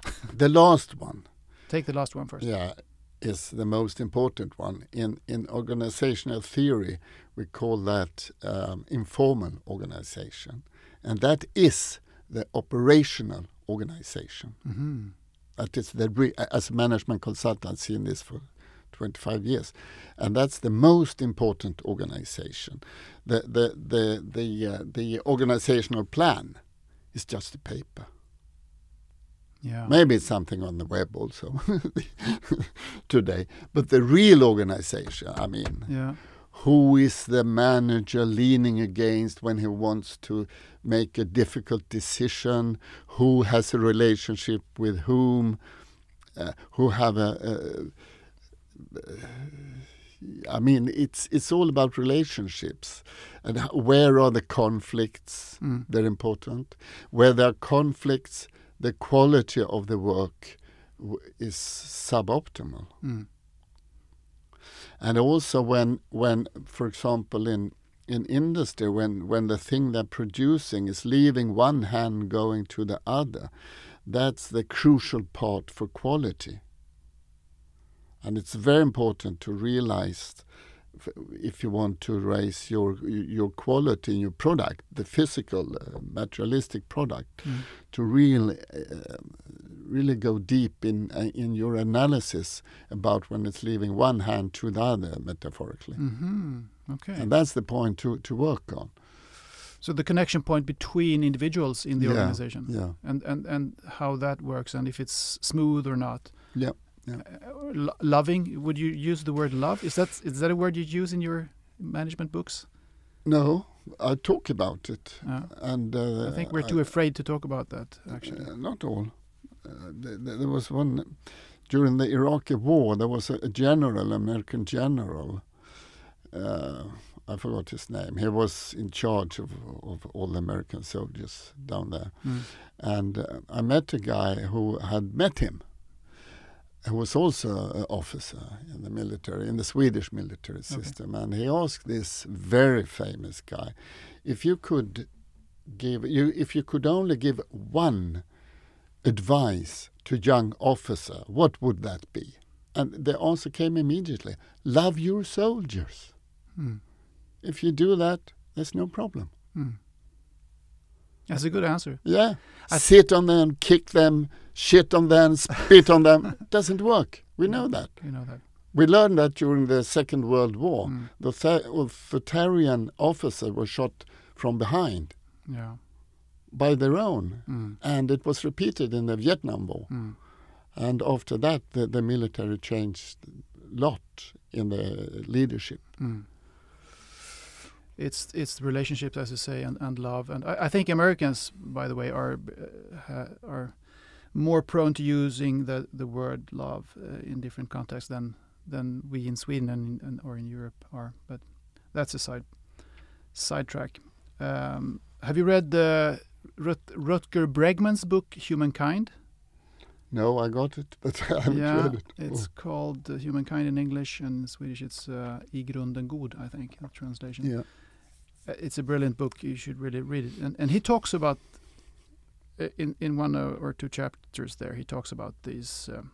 [laughs] the last one, Take the last one first. yeah, is the most important one. In in organizational theory, we call that um, informal organization, and that is the operational organization. hmm That is the re- as a management consultant, I've seen this for 25 years, and that's the most important organization. The the the the uh, the organizational plan is just a paper. Yeah. Maybe it's something on the web also [laughs] today. But the real organization, I mean, Yeah. who is the manager leaning against when he wants to make a difficult decision? Who has a relationship with whom? uh, who have a, a I mean, it's it's all about relationships, and where are the conflicts? Mm. They're important. Where there are conflicts, the quality of the work is suboptimal. Mm. And also when when, for example, in in industry, when when the thing they're producing is leaving one hand going to the other, that's the crucial part for quality. And it's very important to realize if you want to raise your your quality in your product, the physical, uh, materialistic product, Mm. to really uh, really go deep in uh, in your analysis about when it's leaving one hand to the other, metaphorically, hmm Okay. and that's the point to to work on. so the connection point between individuals in the Yeah, organization, Yeah, and and and how that works, and if it's smooth or not. Yeah, yeah. Uh, lo- loving. Would you use the word love? Is that is that a word you use in your management books? no, I talk about it, Uh, and uh, I think we're too afraid to talk about that. Actually. Uh, not all. Uh, th- th- there was one during the Iraqi war. There was a, a general, American general. Uh, I forgot his name. He was in charge of, of all the American soldiers down there. Mm. And uh, I met a guy who had met him, who was also an officer in the military, in the Swedish military Okay. system. And he asked this very famous guy, if you could give you if you could only give one advice to young officer, what would that be? And the answer came immediately: love your soldiers. Mm. If you do that, there's no problem. Mm. That's a good answer. Yeah. I- Sit on them, kick them, shit on them, [laughs] spit on them. Doesn't work. We know that. You know that. We learned that during the Second World War. Mm. The th- authoritarian officer was shot from behind Yeah. by their own. Mm. And it was repeated in the Vietnam War. Mm. And after that, the, the military changed a lot in the leadership. Mm. It's it's relationships, as you say, and, and love, and I, I think Americans, by the way, are uh, are more prone to using the, the word love uh, in different contexts than than we in Sweden and, and or in Europe are. But that's a side sidetrack. Um, have you read the Rut- Rutger Bregman's book Humankind? No, I got it, but [laughs] I haven't yeah, read it. it's called uh, Humankind in English, and in Swedish it's uh, I grunden god, I think, the translation. Yeah. Uh, it's a brilliant book. You should really read it. And and he talks about uh, in in one uh, or two chapters there. He talks about these um,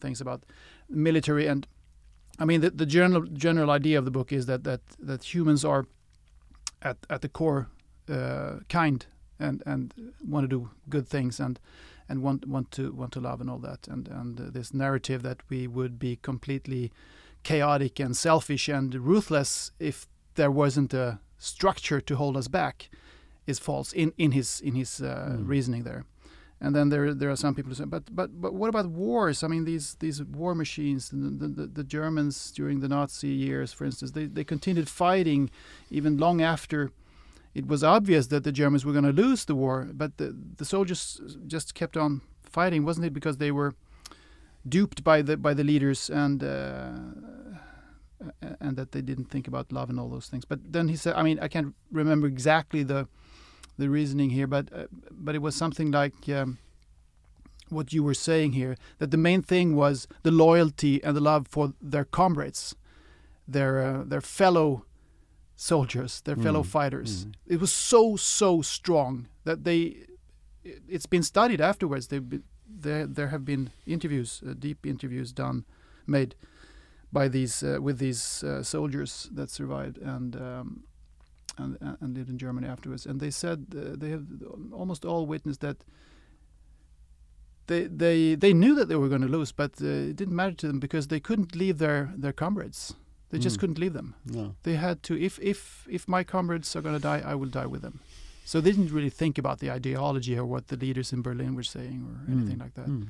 things about military and. I mean, the, the general general idea of the book is that that that humans are at at the core uh, kind and and want to do good things and and want want to want to love and all that and and uh, this narrative that we would be completely chaotic and selfish and ruthless if there wasn't a structure to hold us back is false in in his in his uh, Mm. reasoning there and then there there are some people who say but but but what about wars i mean these these war machines the the, the, germans during the nazi years for instance they they continued fighting even long after it was obvious that the germans were going to lose the war but the the soldiers just kept on fighting wasn't it because they were duped by the by the leaders and uh, and that they didn't think about love and all those things. But then he said, I mean, I can't remember exactly the the reasoning here, but uh, but it was something like um, what you were saying here that the main thing was the loyalty and the love for their comrades, their uh, their fellow soldiers, their fellow Mm, fighters. mm. It was so so strong that they. it- It's been studied afterwards. They've been, there there have been interviews, uh, deep interviews done, made by these uh, with these uh, soldiers that survived and um, and and lived in Germany afterwards. And they said uh, they have almost all witnessed that they they they knew that they were going to lose, but uh, it didn't matter to them because they couldn't leave their their comrades. They just Mm. couldn't leave them. No. They had to if if if my comrades are going to die, I will die with them. So they didn't really think about the ideology or what the leaders in Berlin were saying or anything Mm, like that. mm.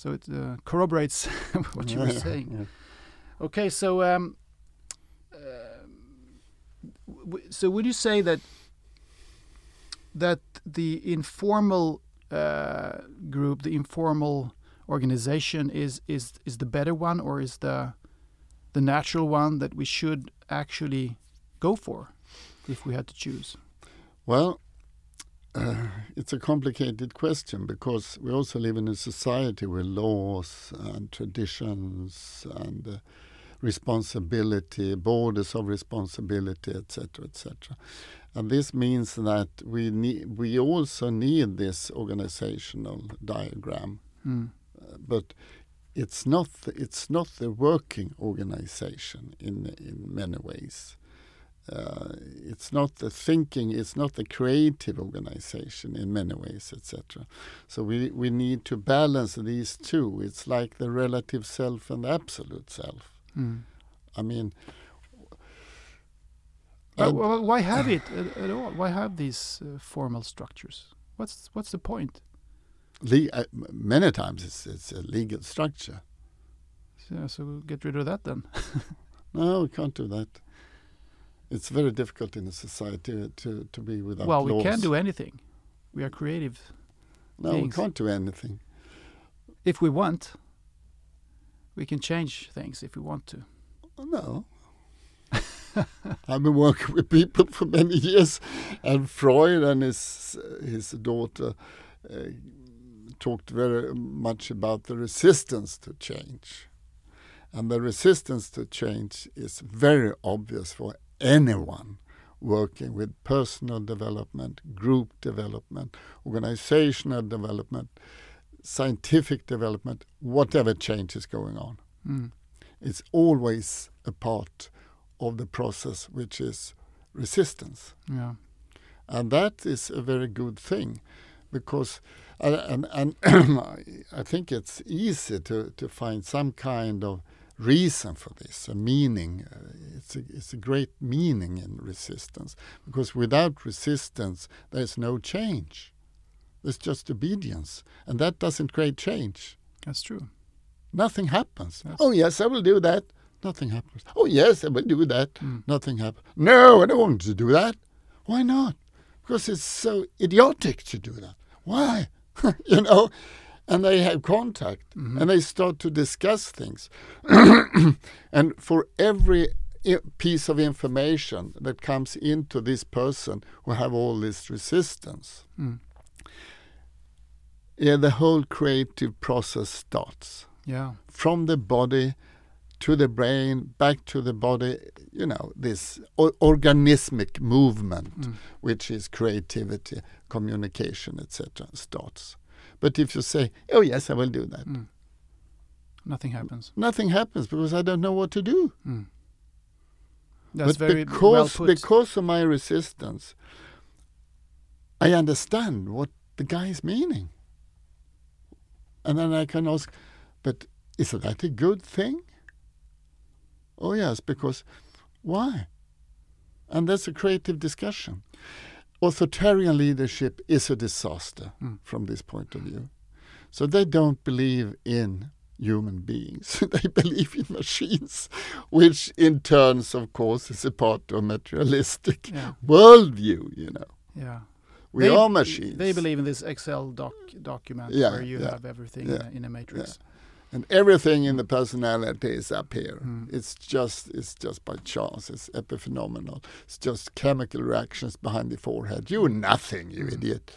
So it uh, corroborates [laughs] what you were saying. yeah. Okay, so um, uh, w- so would you say that that the informal uh, group, the informal organization, is is is the better one, or is the the natural one that we should actually go for if we had to choose? Well, uh, [clears throat] it's a complicated question because we also live in a society with laws and traditions and uh, responsibility, borders of responsibility, etc., etc. And this means that we need, we also need this organizational diagram, Mm. uh, but it's not the, it's not the working organization in in many ways. Uh, it's not the thinking, it's not the creative organization in many ways, etc. So we, we need to balance these two. It's like the relative self and the absolute self. Mm. I mean, and- wh- why have it at, at all? Why have these uh, formal structures? What's what's the point? le- uh, many times it's, it's a legal structure. So, so we'll get rid of that then. [laughs] No, we can't do that. It's very difficult in a society to, to be without well, we laws. can do anything. We are creative No, we can't do anything. if we want. We can change things if we want to. No. I've been working with people for many years, and Freud and his his daughter uh, talked very much about the resistance to change, and the resistance to change is very obvious for anyone working with personal development, group development, organizational development, scientific development, whatever change is going on Mm. it's always a part of the process which is resistance. Yeah. And that is a very good thing because uh, and, and [clears throat] I think it's easy to, to find some kind of reason for this, a meaning. Uh, it's, a, it's a great meaning in resistance because without resistance, there's no change. There's just obedience. And that doesn't create change. That's true. Nothing happens. Yes. Oh, yes, I will do that. Nothing happens. Oh, yes, I will do that. Mm. Nothing happens. No, I don't want to do that. Why not? Because it's so idiotic to do that. Why? [laughs] you know? And they have contact Mhm. and they start to discuss things. [coughs] and for every piece of information that comes into this person who have all this resistance, Mm. yeah, the whole creative process starts Yeah. from the body to the brain, back to the body, you know, this organismic movement, Mm. which is creativity, communication, etc., starts. But if you say, oh, yes, I will do that, Mm. Nothing happens. nothing happens because I don't know what to do. Mm. That's but very well because, put. because of my resistance, I understand what the guy is meaning. And then I can ask, but is that a good thing? Oh, yes, because why? And that's a creative discussion. Authoritarian leadership is a disaster Mm. from this point of view. So they don't believe in human beings. [laughs] they believe in machines, which in turns, of course, is a part of materialistic yeah. worldview, you know. Yeah. We They- are machines. They believe in this Excel doc document Yeah, where you yeah, have everything in, a, in a matrix. And everything in the personality is up here. Mm. It's just it's just by chance. It's epiphenomenal. It's just chemical reactions behind the forehead. You're nothing, you Mm. idiot.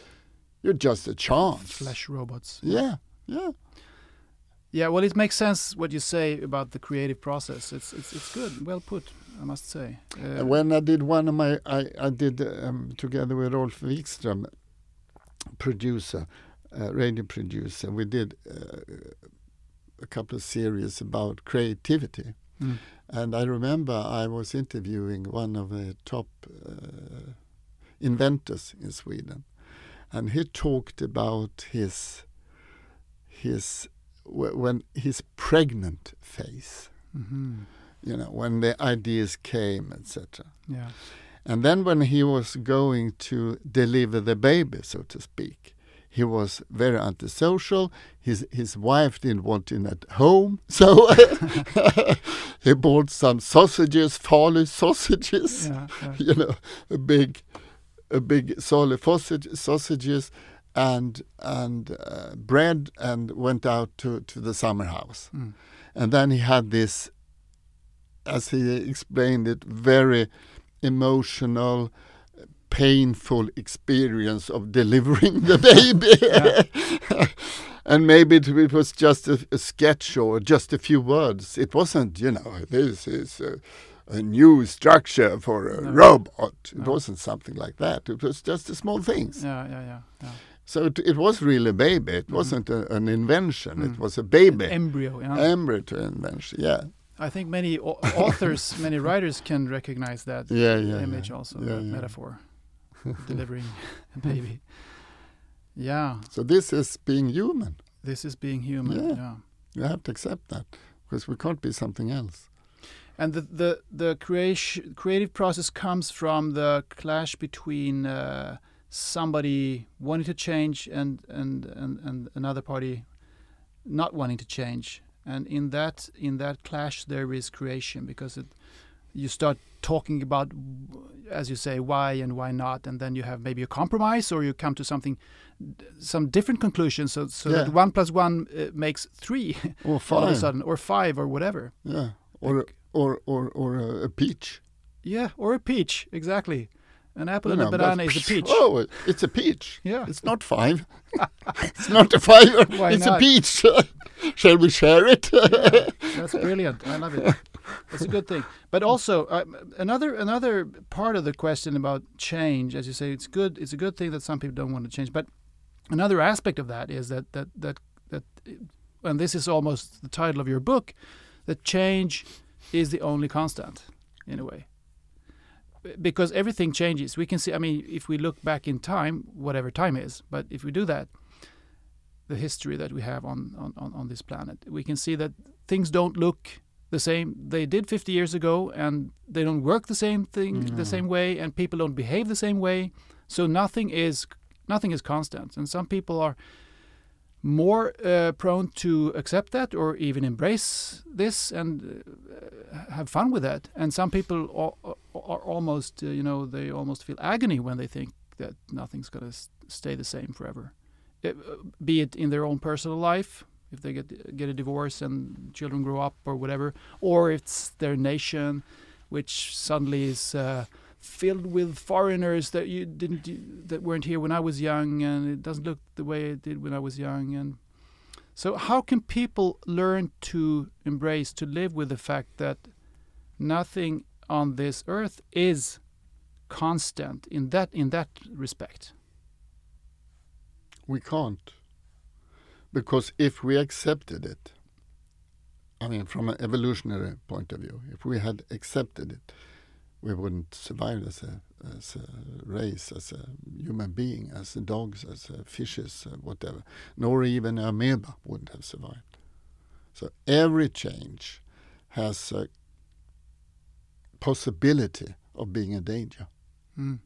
You're just a chance. Flesh robots. Yeah, yeah. Yeah, well, it makes sense what you say about the creative process. It's it's it's good, well put, I must say. Uh, when I did one of my, I, I did um, together with Rolf Wikström, producer, uh, radio producer, we did uh, a couple of series about creativity. mm, And I remember I was interviewing one of the top uh, inventors in Sweden, and he talked about his his when his pregnant phase, mhm, you know, when the ideas came, etc. yeah, And then when he was going to deliver the baby, so to speak, he was very antisocial. His his wife didn't want him at home, [laughs] so [laughs] he bought some sausages, Falu sausages, yeah, yeah. [laughs] you know, a big, a big solid sausage, sausages, and and uh, bread and went out to, to the summer house. Mm. And then he had this, as he explained it, very emotional, painful experience of delivering the baby. [laughs] [laughs] and maybe it, was just a, a, sketch or just a few words. It wasn't, you know, this is a, a new structure for a No. robot. It No. wasn't something like that. It was just the small things. Yeah, yeah, yeah. yeah. So it, it was really a baby. It Mhm. wasn't a, an invention. Mm. It was a baby. Embryo. Yeah. Embryo to invention. Yeah. I think many authors, many writers can recognize that [laughs] Yeah, yeah. image also, that metaphor, [laughs] delivering a [laughs] baby. Yeah, So this is being human. this is being human. Yeah. yeah. You have to accept that because we can't be something else. And the the the creation creative process comes from the clash between uh, somebody wanting to change and, and and and another party not wanting to change. And in that in that clash there is creation because it you start talking about as you say why and why not and then you have maybe a compromise or you come to something some different conclusions so so Yeah. that one plus one uh, makes three Or [laughs] all of a sudden or five or whatever Yeah. Or Like- or or or a peach. Yeah, or a peach, exactly. An apple You and a banana is a [laughs] peach. Oh, it's a peach. Yeah. It's not five. [laughs] it's not a five. Why it's a peach. [laughs] Shall we share it? Yeah, that's brilliant. I love it. That's a good thing. But also uh, another another part of the question about change, as you say, it's good. It's a good thing that some people don't want to change. But another aspect of that is that that that that, and this is almost the title of your book, that change is the only constant, in a way. Because everything changes. We can see. I mean, if we look back in time, whatever time is, but if we do that, the history that we have on, on, on, on this planet. We can see that things don't look the same they did 50 years ago and they don't work the same thing No. the same way and people don't behave the same way so nothing is nothing is constant and some people are more uh, prone to accept that or even embrace this and uh, have fun with that and some people are, almost uh, you know they almost feel agony when they think that nothing's going to stay the same forever. It, uh, be it in their own personal life if they get get a divorce and children grow up or whatever or it's their nation which suddenly is uh, filled with foreigners that you didn't that weren't here when I was young and it doesn't look the way it did when I was young and so how can people learn to embrace to live with the fact that nothing on this earth is constant in that in that respect we can't. Because if we accepted it, I mean, from an evolutionary point of view, if we had accepted it, we wouldn't survive as a, as a race, as a human being, as dogs, as fishes, uh, whatever. Nor even amoeba wouldn't have survived. So every change has a possibility of being a danger. mm.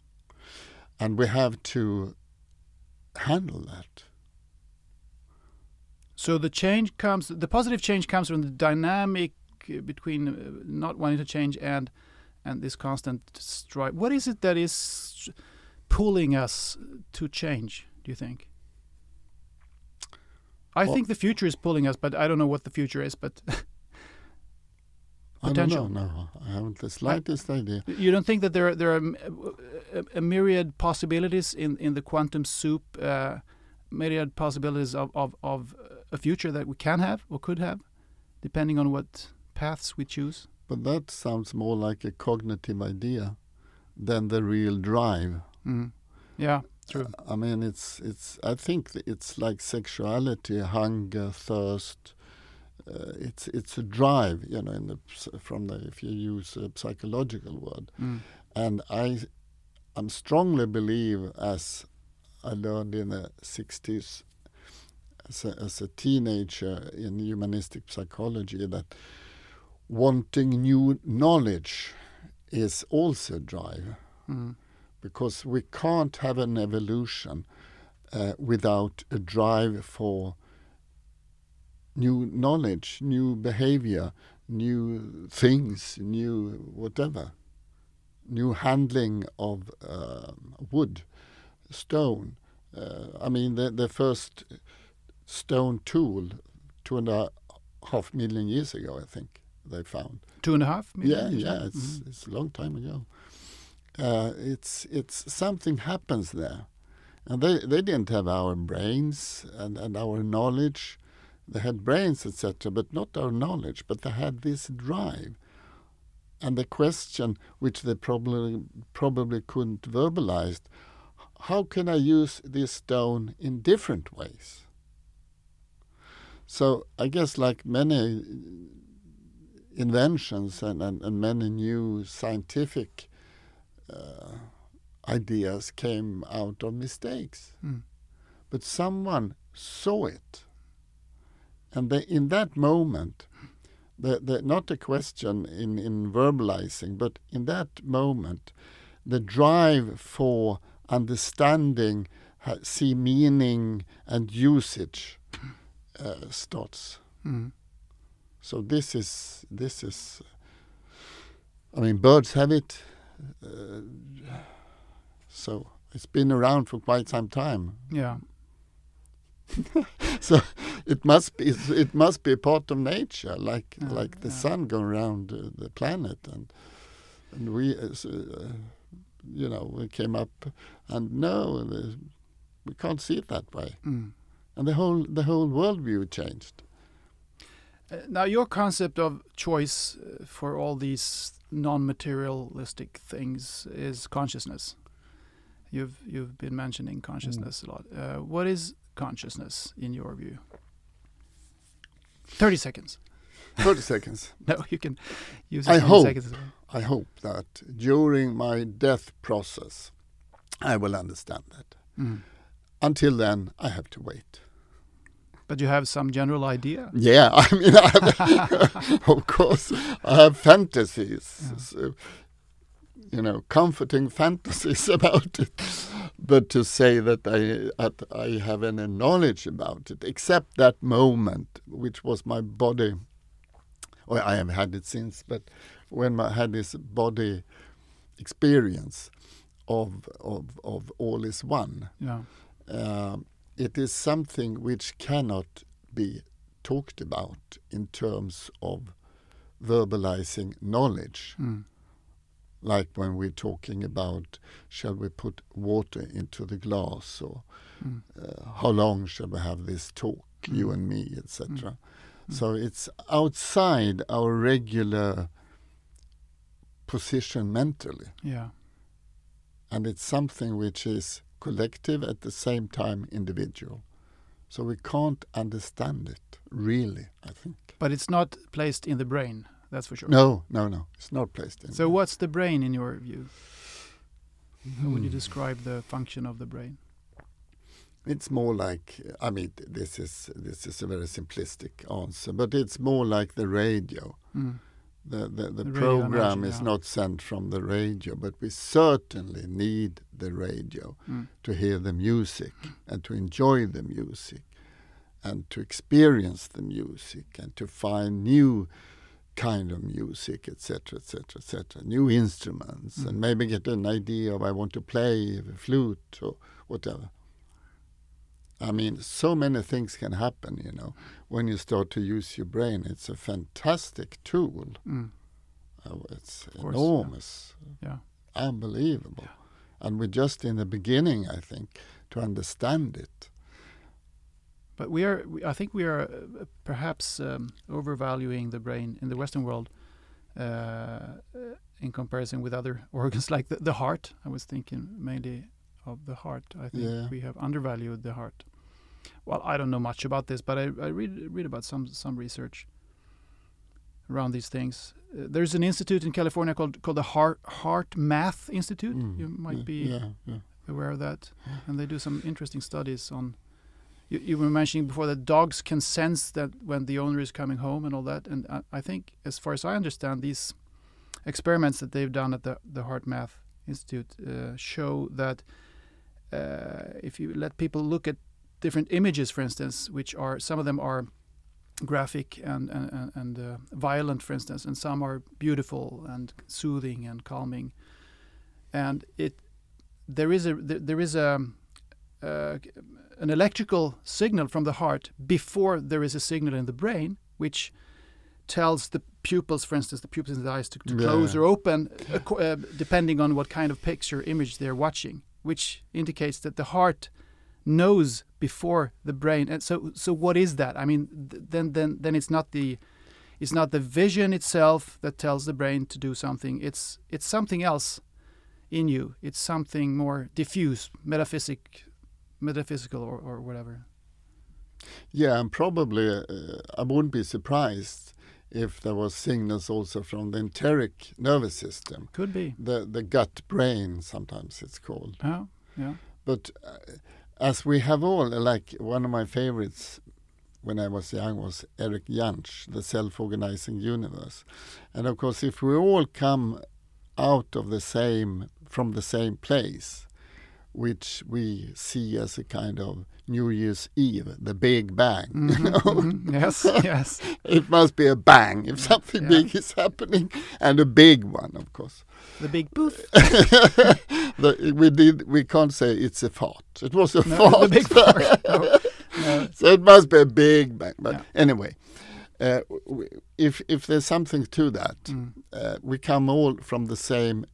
And we have to handle that. So the change comes, the positive change comes from the dynamic uh, between uh, not wanting to change and and this constant strive. What is it that is pulling us to change? Do you think? I Well- think the future is pulling us, but I don't know what the future is. But [laughs] I don't know. No, I haven't the slightest idea. you don't think that there are, there are a, a myriad possibilities in in the quantum soup, uh, myriad possibilities of, of of a future that we can have or could have, depending on what paths we choose. But that sounds more like a cognitive idea than the real drive. Mm. Yeah, true. I mean, it's it's. I think it's like sexuality, hunger, thirst. Uh, it's it's a drive, you know, in the from the if you use a psychological word. Mm. And I, I'm strongly believe, as I learned in the 60s, as a, as a teenager in humanistic psychology, that wanting new knowledge is also a drive Mm. because we can't have an evolution uh, without a drive for new knowledge, new behavior, new things, new whatever, new handling of um wood, stone, Uh, I mean, the, the first stone tool, two and a half million years ago, I think they found. Two and a half. Yeah, yeah, it's mm-hmm. it's a long time ago. Uh, it's it's something happens there, and they they didn't have our brains and, and our knowledge. They had brains, etc., but not our knowledge. But they had this drive, and the question which they probably probably couldn't verbalize: How can I use this stone in different ways? So I guess, like many inventions and, and, and many new scientific uh, ideas came out of mistakes. Mm. But someone saw it. And in that moment, the, the, not a question in, in verbalizing, but in that moment, the drive for understanding, see meaning and usage uh, starts. Mm. So this is this is. I mean, birds have it. Uh, so it's been around for quite some time. Yeah. [laughs] so it must be it must be a part of nature, like like the yeah. sun going around uh, the planet, and and we, uh, uh you know, we came up, and no, we can't see it that way, mm. and the whole the whole worldview changed. Uh, now, your concept of choice uh, for all these non-materialistic things is consciousness. You've you've been mentioning consciousness mm. a lot. Uh, what is consciousness in your view? Thirty seconds. [laughs] Thirty seconds. No, you can use. I hope. Seconds. I hope that during my death process, I will understand that. Mm. Until then, I have to wait. But you have some general idea? Yeah, [laughs] I mean, I have, [laughs] of course, I have fantasies. Yeah. So, you know, comforting fantasies about it. But to say that I that I have any knowledge about it, except that moment, which was my body, or I have had it since, but when I had this body experience of of of all is one. Yeah. Uh, it is something which cannot be talked about in terms of verbalizing knowledge. Mm. Like when we're talking about shall we put water into the glass or mm. uh, how long shall we have this talk, mm. you and me, etc. Mm. Mm. So it's outside our regular position mentally. Yeah. And it's something which is collective at the same time individual. So we can't understand it really, I think. But it's not placed in the brain, that's for sure. No, no, no. It's not placed in. So what's the brain in your view? How would you hmm. describe the function of the brain? It's more like I mean this is this is a very simplistic answer, but it's more like the radio. Mm the, the, the, the program is yeah. not sent from the radio, but we certainly need the radio mm. to hear the music and to enjoy the music and to experience the music and to find new kind of music, etc., etc., etc., new instruments, mm. and maybe get an idea of I want to play a flute or whatever. I mean, so many things can happen, you know, when you start to use your brain. It's a fantastic tool. Mm. Oh, it's course, enormous. Yeah. yeah. Unbelievable. Yeah. And we're just in the beginning, I think, to understand it. But we are, I think we are uh, perhaps um, overvaluing the brain in the Western world uh, in comparison with other [laughs] organs like the, the heart. I was thinking mainly of the heart. I think yeah. we have undervalued the heart. Well, I don't know much about this, but I, I read read about some some research around these things. Uh, there's an institute in California called called the Heart HeartMath Institute. Mm. You might be yeah, yeah. aware of that, and they do some interesting studies on. You, you, were mentioning before that dogs can sense that when the owner is coming home and all that, and I, I think, as far as I understand, these experiments that they've done at the the HeartMath Institute uh, show that uh, if you let people look at different images, for instance, which are some of them are graphic and and, and uh, violent, for instance, and some are beautiful and soothing and calming, and it there is a there is a uh, an electrical signal from the heart before there is a signal in the brain, which tells the pupils, for instance, the pupils in the eyes to, to Yeah. close or open, acco- uh, depending on what kind of picture image they're watching, which indicates that the heart knows before the brain. And so, so what is that? I mean, th- then, then, then it's not the, it's not the vision itself that tells the brain to do something. It's, it's something else in you. It's something more diffuse, metaphysic, metaphysical, or, or whatever. Yeah, and probably uh, I wouldn't be surprised if there was signals also from the enteric nervous system, Could be. the the gut brain sometimes it's called. Yeah, yeah. But uh, as we have all, like one of my favorites when I was young was Eric Jantsch, The Self-Organizing Universe. And of course, if we all come out of the same, from the same place, which we see as a kind of New Year's Eve, the Big Bang, you Mhm, know, mhm. Yes, [laughs] yes. it must be a bang if something Yeah. big is happening, and a big one, of course. The big poof. [laughs] the, we did. We can't say it's a fart. It was a No, fart. the big fart. No, [laughs] no. so it must be a big bang. But Yeah. anyway, uh, if if there's something to that, Mm. uh, we come all from the same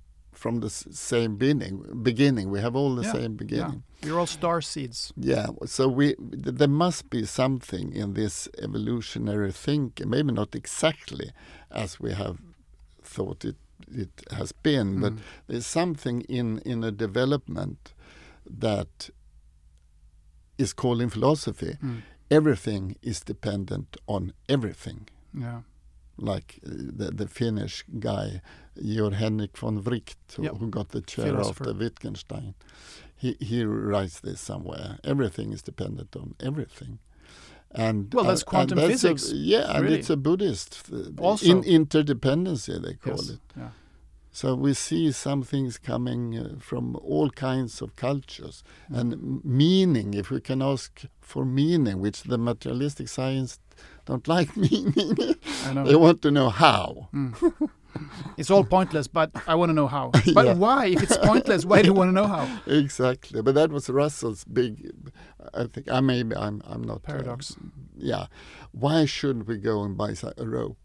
from the same beginning. Beginning, we have all the Yeah, same Yeah. beginning. You're all star seeds. Yeah. So we th- there must be something in this evolutionary thinking. Maybe not exactly as we have thought it it has been, but Mm. there's something in in a development that is called in philosophy Mm. everything is dependent on everything Yeah. Like uh, the, the Finnish guy Georg Henrik von Wright who, Yep. who got the chair Philosopher. after Wittgenstein he he writes this somewhere everything is dependent on everything and Well, that's and- quantum that's a- physics, yeah and it's a Buddhist uh, Also. in interdependency they call Yes. it Yeah. so we see some things coming uh, from all kinds of cultures Mm. and meaning. If we can ask for meaning, which the materialistic science don't like [laughs] me. They want to know how. Mm. [laughs] It's all pointless, but I want to know how. [laughs] But Yeah. why? If it's pointless, why do you want to know how? Exactly, but that was Russell's big. I think I maybe I'm I'm not uh, Paradox. yeah, why shouldn't we go and buy a rope?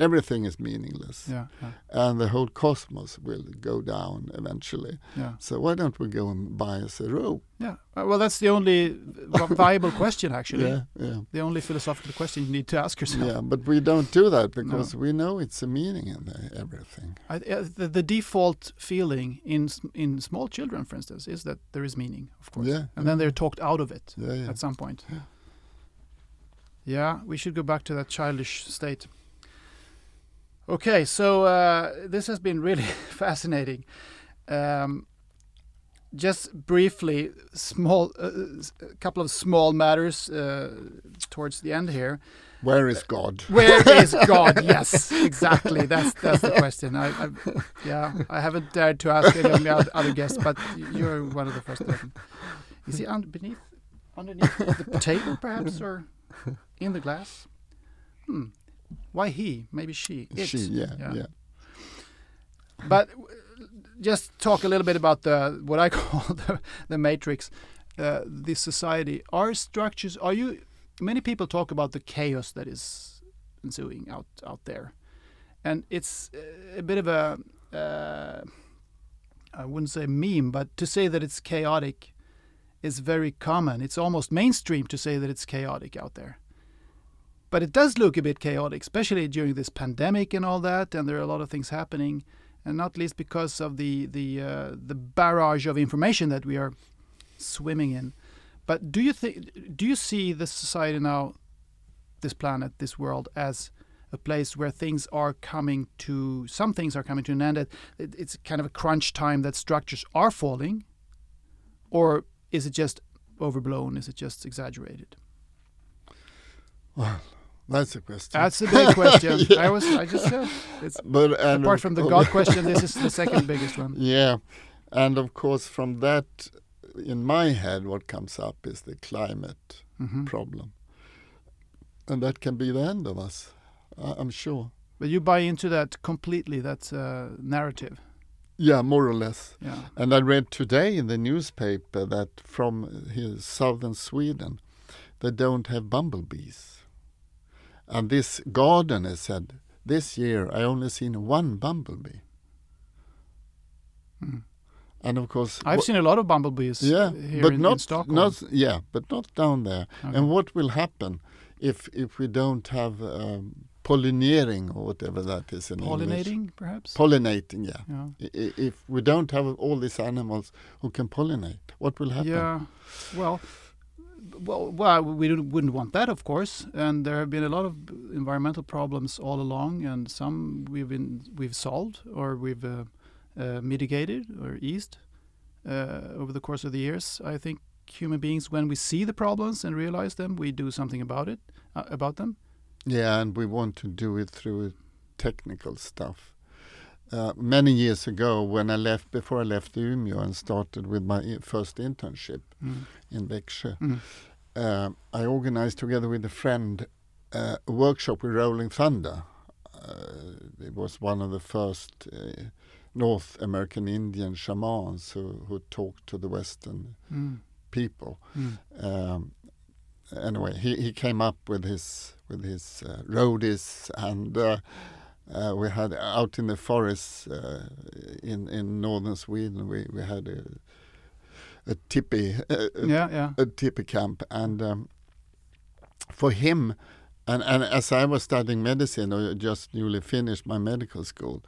Everything is meaningless, Yeah. Yeah. and the whole cosmos will go down eventually. yeah. So why don't we go and buy us a rope? Yeah. Uh, Well, that's the only viable question, actually. Yeah, yeah. The only philosophical question you need to ask yourself. Yeah, but we don't do that because we know it's a meaning in the, everything. I, uh, the, the default feeling in in small children, for instance, is that there is meaning, of course, Yeah, and then they're talked out of it at some point. Yeah, we should go back to that childish state. Okay, so uh, this has been really [laughs] fascinating. Um, just briefly, small, uh, a couple of small matters uh, towards the end here. Where is God? [laughs] Where is God? [laughs] Yes, exactly. That's that's the question. I, I yeah, I haven't dared to ask any of the other guests, but you're one of the first person. Is he un- beneath, underneath the table, perhaps, or in the glass? Hmm. Why he? Maybe she. It. She, yeah, Yeah. yeah. But just talk a little bit about the what I [laughs] call the, the matrix, uh, this society. Are structures? Are you? Many people talk about the chaos that is ensuing out out there, and it's uh, a bit of a uh, I wouldn't say meme, but to say that it's chaotic is very common. It's almost mainstream to say that it's chaotic out there. But it does look a bit chaotic, especially during this pandemic and all that, and there are a lot of things happening and not least because of the the uh, the barrage of information that we are swimming in. But do you think do you see this society now, this planet, this world as a place where things are coming to some things are coming to an end? It, it's kind of a crunch time that structures are falling, or is it just overblown? Is it just exaggerated? That's a question. That's a big question. [laughs] I was I just said it's but and apart from the God question, this is [laughs] the second biggest one. Yeah, and of course, from that, in my head, what comes up is the climate hmm problem, and that can be the end of us. I- I'm sure. But you buy into that completely, that uh, narrative. Yeah, more or less. Yeah. And I read today in the newspaper that from here, southern Sweden, they don't have bumblebees. And this gardener said, this year I only seen one bumblebee. Mm. And of course, I've seen a lot of bumblebees yeah, here but in, not in Stockholm. not yeah, but not down there. Okay. And what will happen if if we don't have um, pollinating or whatever that is in English? Pollinating, perhaps? Pollinating, yeah. yeah. If we don't have all these animals who can pollinate, what will happen? Yeah. Well, well, well, we wouldn't want that, of course. And there have been a lot of environmental problems all along, and some we've been we've solved or we've uh, uh, mitigated or eased uh, over the course of the years. I think human beings, when we see the problems and realize them, we do something about it, uh, about them. Yeah, and we want to do it through technical stuff. Uh, many years ago, when I left, before I left Umeå and started with my first internship Mm. in Växjö, Mm. Uh, I organized together with a friend uh, a workshop with Rolling Thunder. Uh, it was one of the first uh, North American Indian shamans who, who talked to the Western Mm. people. Mm. Um, anyway, he, he came up with his with his uh, roadies, and uh, uh, we had out in the forest uh, in in northern Sweden. We we had a a tippy a, Yeah, yeah. a tippy camp, and um, for him, and and as I was studying medicine or just newly finished my medical school.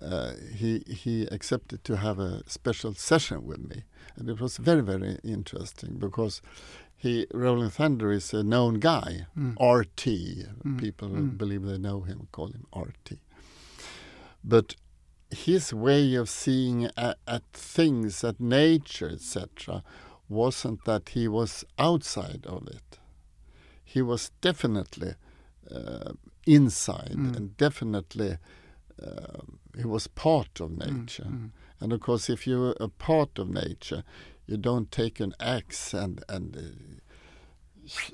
Uh, he he accepted to have a special session with me, and it was very very interesting because he Rolling Thunder is a known guy, Mm. RT. Mm, People mm. believe they know him, call him RT. But his way of seeing at, at things, at nature, etc., wasn't that he was outside of it. He was definitely uh, inside, Mm. and definitely uh, he was part of Mm, nature. mm. And of course, if you're a part of nature, you don't take an axe and and uh,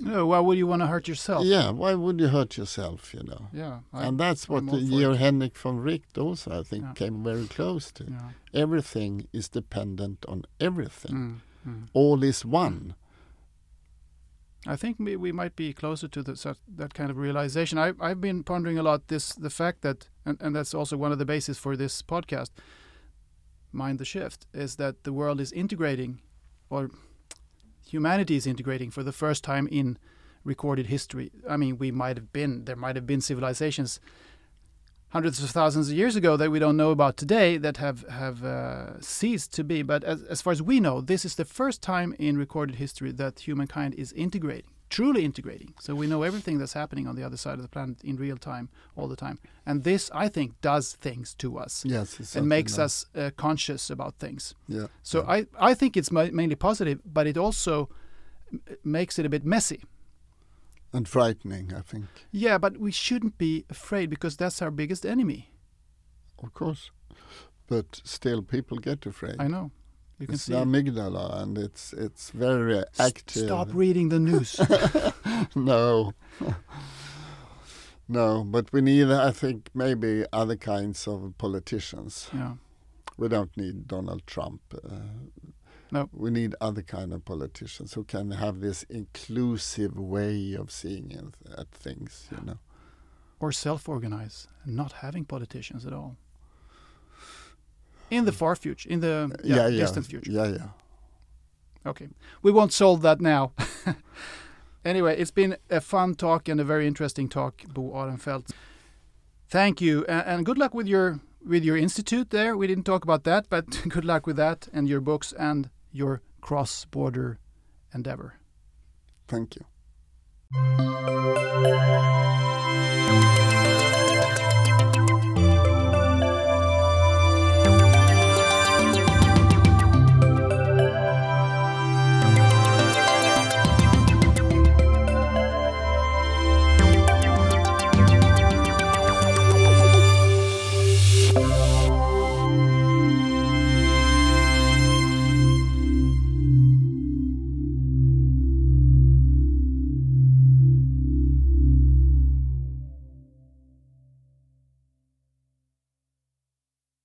No, why would you want to hurt yourself? yeah. Why would you hurt yourself? You know. Yeah. I- and that's what I'm the all Georg. Henrik von Wright also, I think, Yeah. came very close to. yeah. Everything is dependent on everything. Mm, mm. All is one. I think we, we might be closer to the, such, that kind of realization. I, I've been pondering a lot this the fact that, and, and that's also one of the bases for this podcast, Mind the Shift, is that the world is integrating, or humanity is integrating for the first time in recorded history. I mean, we might have been, there might have been civilizations hundreds of thousands of years ago that we don't know about today that have have uh, ceased to be. But as, as far as we know, this is the first time in recorded history that humankind is integrating, truly integrating. So we know everything that's happening on the other side of the planet in real time, all the time. And this, I think, does things to us Yes, it's and makes us uh, conscious about things. Yeah. So yeah. I, I think it's ma- mainly positive, but it also m- makes it a bit messy. and frightening, I think. Yeah, but we shouldn't be afraid because that's our biggest enemy. Of course. But still, people get afraid. I know. You can it's see the it. amygdala, and it's it's very active. Stop reading the news. [laughs] no. no, but we need, I think, maybe other kinds of politicians. yeah. We don't need Donald Trump. Uh, No. We need other kind of politicians who can have this inclusive way of seeing it- at things, you know. Or self-organize, and not having politicians at all. In the far future, in the uh, yeah, yeah, yeah, distant future. yeah, yeah. Okay, we won't solve that now. [laughs] anyway, it's been a fun talk and a very interesting talk, Bo Ahrenfelt. Thank you, and, and good luck with your with your institute there. We didn't talk about that, but [laughs] good luck with that and your books and your cross-border endeavor. Thank you.